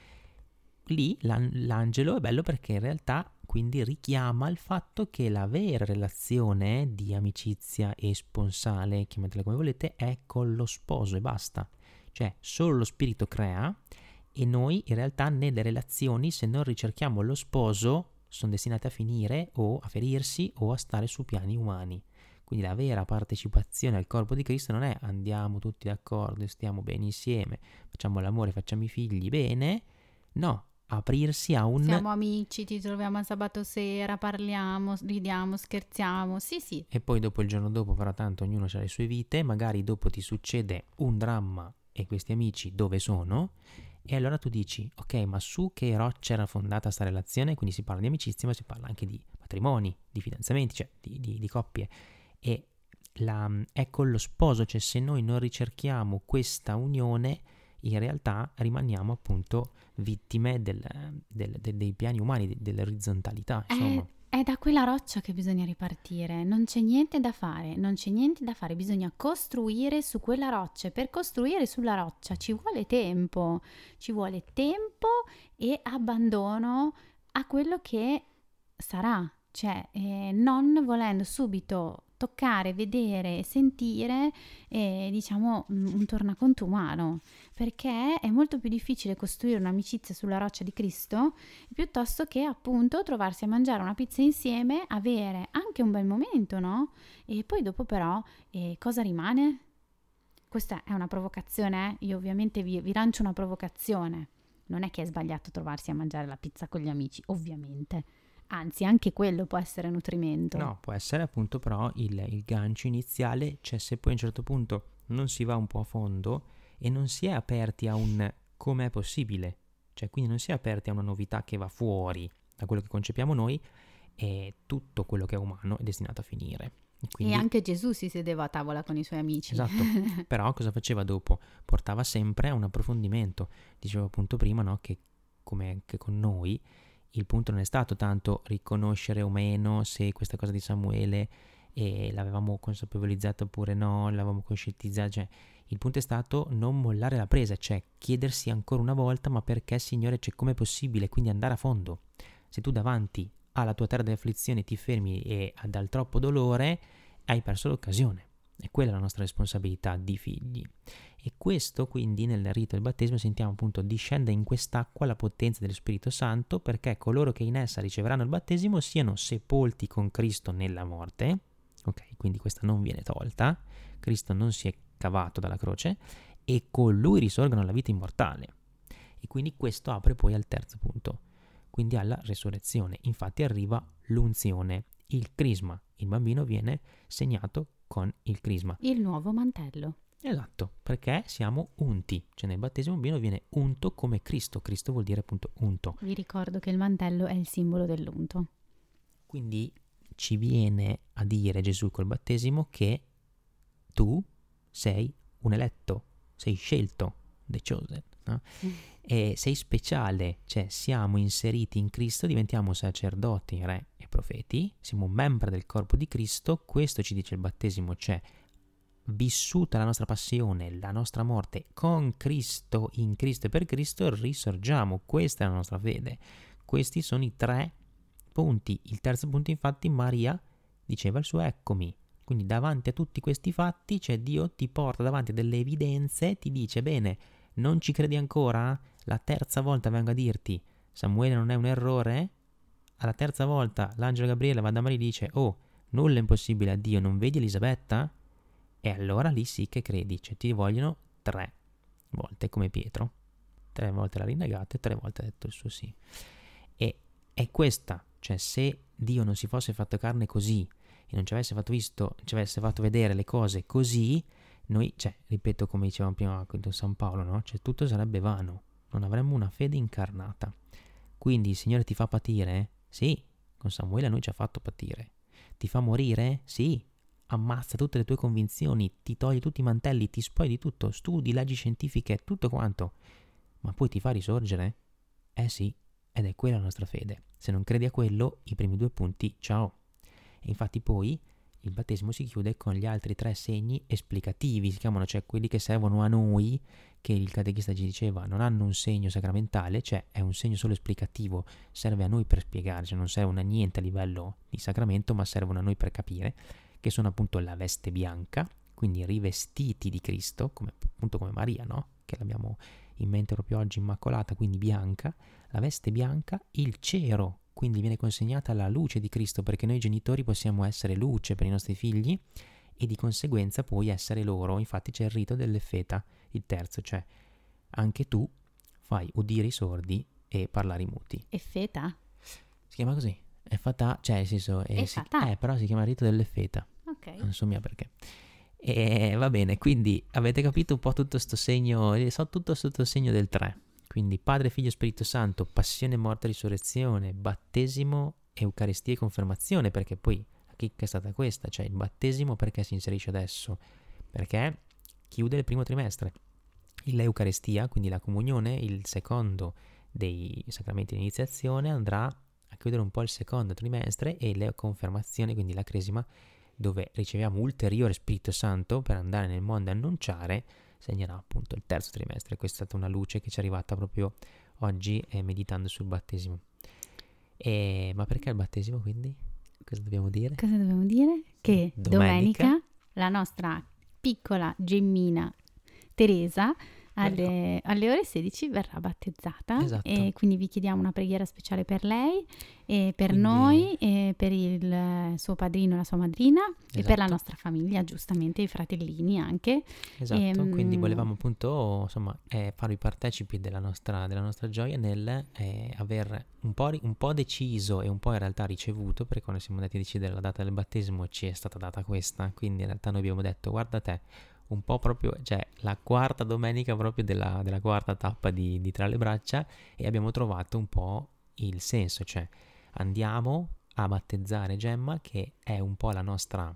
Lì l'an- l'angelo è bello perché in realtà quindi richiama il fatto che la vera relazione di amicizia e sponsale, chiamatela come volete, è con lo sposo e basta. Cioè, solo lo spirito crea e noi in realtà nelle relazioni, se non ricerchiamo lo sposo, sono destinate a finire o a ferirsi o a stare su piani umani. Quindi la vera partecipazione al corpo di Cristo non è andiamo tutti d'accordo, stiamo bene insieme, facciamo l'amore, facciamo i figli bene. No, aprirsi a un... Siamo amici, ti troviamo a sabato sera, parliamo, ridiamo, scherziamo. Sì, sì. E poi dopo il giorno dopo, però tanto ognuno ha le sue vite, magari dopo ti succede un dramma e questi amici dove sono? E allora tu dici, ok, ma su che roccia era fondata questa relazione? Quindi si parla di amicizia, ma si parla anche di matrimoni, di fidanzamenti, cioè di, di- di coppie. E la, è con lo sposo, cioè se noi non ricerchiamo questa unione, in realtà rimaniamo appunto vittime del- del- del- dei piani umani, de- dell'orizzontalità, insomma. È, è da quella roccia che bisogna ripartire. Non c'è niente da fare, non c'è niente da fare. Bisogna costruire su quella roccia. Per costruire sulla roccia ci vuole tempo. Ci vuole tempo e abbandono a quello che sarà. Cioè, eh, non volendo subito toccare, vedere, sentire, eh, diciamo, un tornaconto umano, perché è molto più difficile costruire un'amicizia sulla roccia di Cristo piuttosto che appunto trovarsi a mangiare una pizza insieme, avere anche un bel momento, no? E poi dopo però eh, cosa rimane? Questa è una provocazione, eh? io ovviamente vi, vi lancio una provocazione. Non è che è sbagliato trovarsi a mangiare la pizza con gli amici, ovviamente. Anzi, anche quello può essere nutrimento. No, può essere appunto però il, il gancio iniziale, cioè se poi a un certo punto non si va un po' a fondo e non si è aperti a un com'è possibile, cioè quindi non si è aperti a una novità che va fuori da quello che concepiamo noi e tutto quello che è umano è destinato a finire. Quindi, E anche Gesù si sedeva a tavola con i suoi amici. Esatto, però cosa faceva dopo? Portava sempre a un approfondimento. Dicevo appunto prima no, che come anche con noi il punto non è stato tanto riconoscere o meno se questa cosa di Samuele eh, l'avevamo consapevolizzata oppure no, l'avevamo conscientizzata, cioè il punto è stato non mollare la presa, cioè chiedersi ancora una volta ma perché Signore, cioè com'è possibile, quindi andare a fondo. Se tu davanti alla tua terra di afflizione ti fermi e dal troppo dolore, hai perso l'occasione. E quella è la nostra responsabilità di figli. E questo quindi nel rito del battesimo sentiamo appunto discende in quest'acqua la potenza dello Spirito Santo perché coloro che in essa riceveranno il battesimo siano sepolti con Cristo nella morte. Ok, quindi questa non viene tolta. Cristo non si è cavato dalla croce e con lui risorgono alla vita immortale. E quindi questo apre poi al terzo punto, quindi alla resurrezione. Infatti arriva l'unzione, il crisma, il bambino viene segnato con il crisma. Il nuovo mantello. Esatto, perché siamo unti, cioè nel battesimo bambino viene unto come Cristo, Cristo vuol dire appunto unto. Vi ricordo che il mantello è il simbolo dell'unto. Quindi ci viene a dire Gesù col battesimo che tu sei un eletto, sei scelto, the chosen, no? e sei speciale, cioè siamo inseriti in Cristo, diventiamo sacerdoti, re e profeti, siamo membri del corpo di Cristo, questo ci dice il battesimo, cioè vissuta la nostra passione, la nostra morte con Cristo, in Cristo e per Cristo, risorgiamo. Questa è la nostra fede. Questi sono i tre punti. Il terzo punto, infatti, Maria diceva il suo eccomi. Quindi davanti a tutti questi fatti, cioè Dio ti porta davanti a delle evidenze, ti dice, bene, non ci credi ancora? La terza volta vengo a dirti, Samuele non è un errore? Alla terza volta l'angelo Gabriele va da Maria e dice, oh, nulla è impossibile a Dio, non vedi Elisabetta? E allora lì sì che credi, cioè ti vogliono tre volte come Pietro. Tre volte l'ha rinnegato e tre volte ha detto il suo sì. E è questa, cioè se Dio non si fosse fatto carne così e non ci avesse fatto visto, ci avesse fatto vedere le cose così, noi, cioè, ripeto come dicevamo prima con San Paolo, no? Cioè tutto sarebbe vano, non avremmo una fede incarnata. Quindi il Signore ti fa patire? Sì, con Samuele noi ci ha fatto patire. Ti fa morire? Sì, ammazza tutte le tue convinzioni, ti toglie tutti i mantelli, ti spogli di tutto, studi, leggi scientifiche, tutto quanto, ma poi ti fa risorgere? Eh sì, ed è quella la nostra fede. Se non credi a quello, i primi due punti, ciao. E infatti poi il battesimo si chiude con gli altri tre segni esplicativi, si chiamano cioè quelli che servono a noi, che il catechista ci diceva, non hanno un segno sacramentale, cioè è un segno solo esplicativo, serve a noi per spiegare, cioè non servono a niente a livello di sacramento, ma servono a noi per capire che sono appunto la veste bianca, quindi rivestiti di Cristo, come, appunto come Maria, no? Che l'abbiamo in mente proprio oggi immacolata, quindi bianca, la veste bianca, il cero, quindi viene consegnata la luce di Cristo, perché noi genitori possiamo essere luce per i nostri figli e di conseguenza poi essere loro. Infatti c'è il rito dell'effeta, il terzo, cioè anche tu fai udire i sordi e parlare i muti. Effeta? Si chiama così? È fatà, cioè nel senso... È, si, eh, però si chiama rito dell'effeta. Ok. Non so mia perché. E va bene, quindi avete capito un po' tutto questo segno, so tutto sotto il segno del 3. Quindi Padre, Figlio, Spirito Santo, passione, morte, risurrezione, battesimo, Eucaristia e confermazione, perché poi la chicca è stata questa, cioè il battesimo perché si inserisce adesso? Perché chiude il primo trimestre. L'Eucaristia, quindi la comunione, il secondo dei sacramenti di iniziazione, andrà a chiudere un po' il secondo trimestre e le confermazioni, quindi la cresima, dove riceviamo ulteriore Spirito Santo per andare nel mondo e annunciare, segnerà appunto il terzo trimestre. Questa è stata una luce che ci è arrivata proprio oggi eh, meditando sul battesimo. E, ma perché il battesimo quindi? Cosa dobbiamo dire? Cosa dobbiamo dire? Che domenica, domenica la nostra piccola gemmina Teresa alle, alle, ore 16 verrà battezzata esatto. e quindi vi chiediamo una preghiera speciale per lei e per quindi... noi e per il suo padrino e la sua madrina esatto. e per la esatto. nostra famiglia, giustamente i fratellini anche. Esatto, e, ehm, quindi volevamo appunto insomma eh, farvi partecipi della nostra, della nostra gioia nel eh, aver un po', un po' deciso e un po' in realtà ricevuto, perché quando siamo andati a decidere la data del battesimo ci è stata data questa, quindi in realtà noi abbiamo detto guarda te un po' proprio, cioè la quarta domenica proprio della, della quarta tappa di, di, Tra le braccia e abbiamo trovato un po' il senso, cioè andiamo a battezzare Gemma che è un po' la nostra,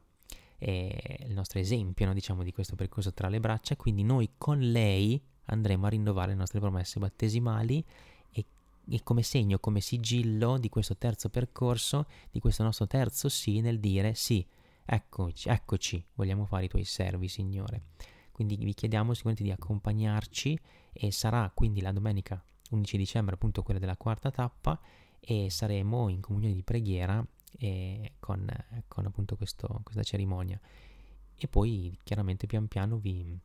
eh, il nostro esempio no, diciamo di questo percorso tra le braccia, quindi noi con lei andremo a rinnovare le nostre promesse battesimali e, e come segno, come sigillo di questo terzo percorso, di questo nostro terzo sì nel dire sì Eccoci, eccoci, vogliamo fare i tuoi servi, Signore. Quindi vi chiediamo sicuramente di accompagnarci e sarà quindi la domenica 11 dicembre appunto quella della quarta tappa e saremo in comunione di preghiera eh, con, con, appunto questo, questa cerimonia. E poi chiaramente pian piano vi,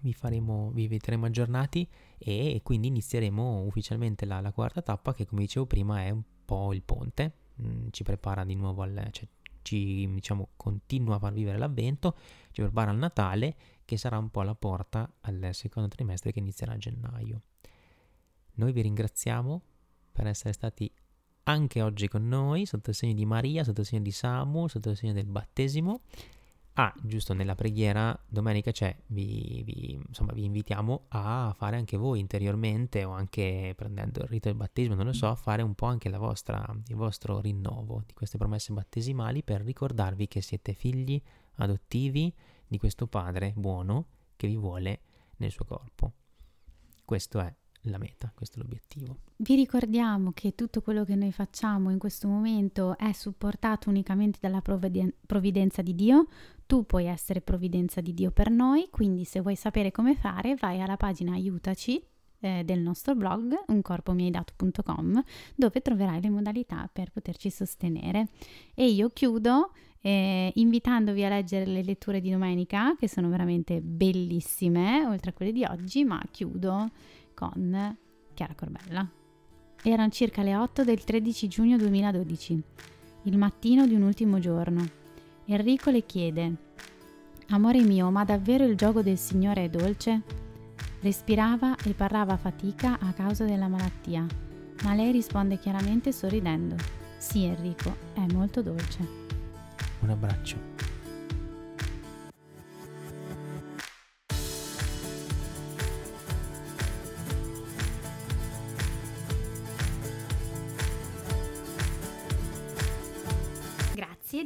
vi, faremo, vi vedremo aggiornati e quindi inizieremo ufficialmente la, la, quarta tappa che come dicevo prima è un po' il ponte, mm, ci prepara di nuovo al, cioè, ci diciamo, continua a far vivere l'avvento, ci prepara al Natale che sarà un po' la porta al secondo trimestre che inizierà a gennaio. Noi vi ringraziamo per essere stati anche oggi con noi, sotto il segno di Maria, sotto il segno di Samu, sotto il segno del battesimo. Ah, giusto, nella preghiera domenica c'è, vi, vi, insomma, vi invitiamo a fare anche voi interiormente o anche prendendo il rito del battesimo, non lo so, a fare un po' anche vostra, il vostro rinnovo di queste promesse battesimali per ricordarvi che siete figli adottivi di questo Padre buono che vi vuole nel suo corpo. Questo è la meta, questo è l'obiettivo. Vi ricordiamo che tutto quello che noi facciamo in questo momento è supportato unicamente dalla provvidenza di Dio. Tu puoi essere provvidenza di Dio per noi, quindi se vuoi sapere come fare vai alla pagina aiutaci eh, del nostro blog uncorpomieidato.com dove troverai le modalità per poterci sostenere. E io chiudo eh, invitandovi a leggere le letture di domenica che sono veramente bellissime, oltre a quelle di oggi, ma chiudo con Chiara Corbella. Erano circa le 8 del 13 giugno 2012, il mattino di un ultimo giorno. Enrico le chiede: Amore mio, ma davvero il gioco del Signore è dolce? Respirava e parlava a fatica a causa della malattia, ma lei risponde chiaramente sorridendo: Sì, Enrico, è molto dolce. Un abbraccio.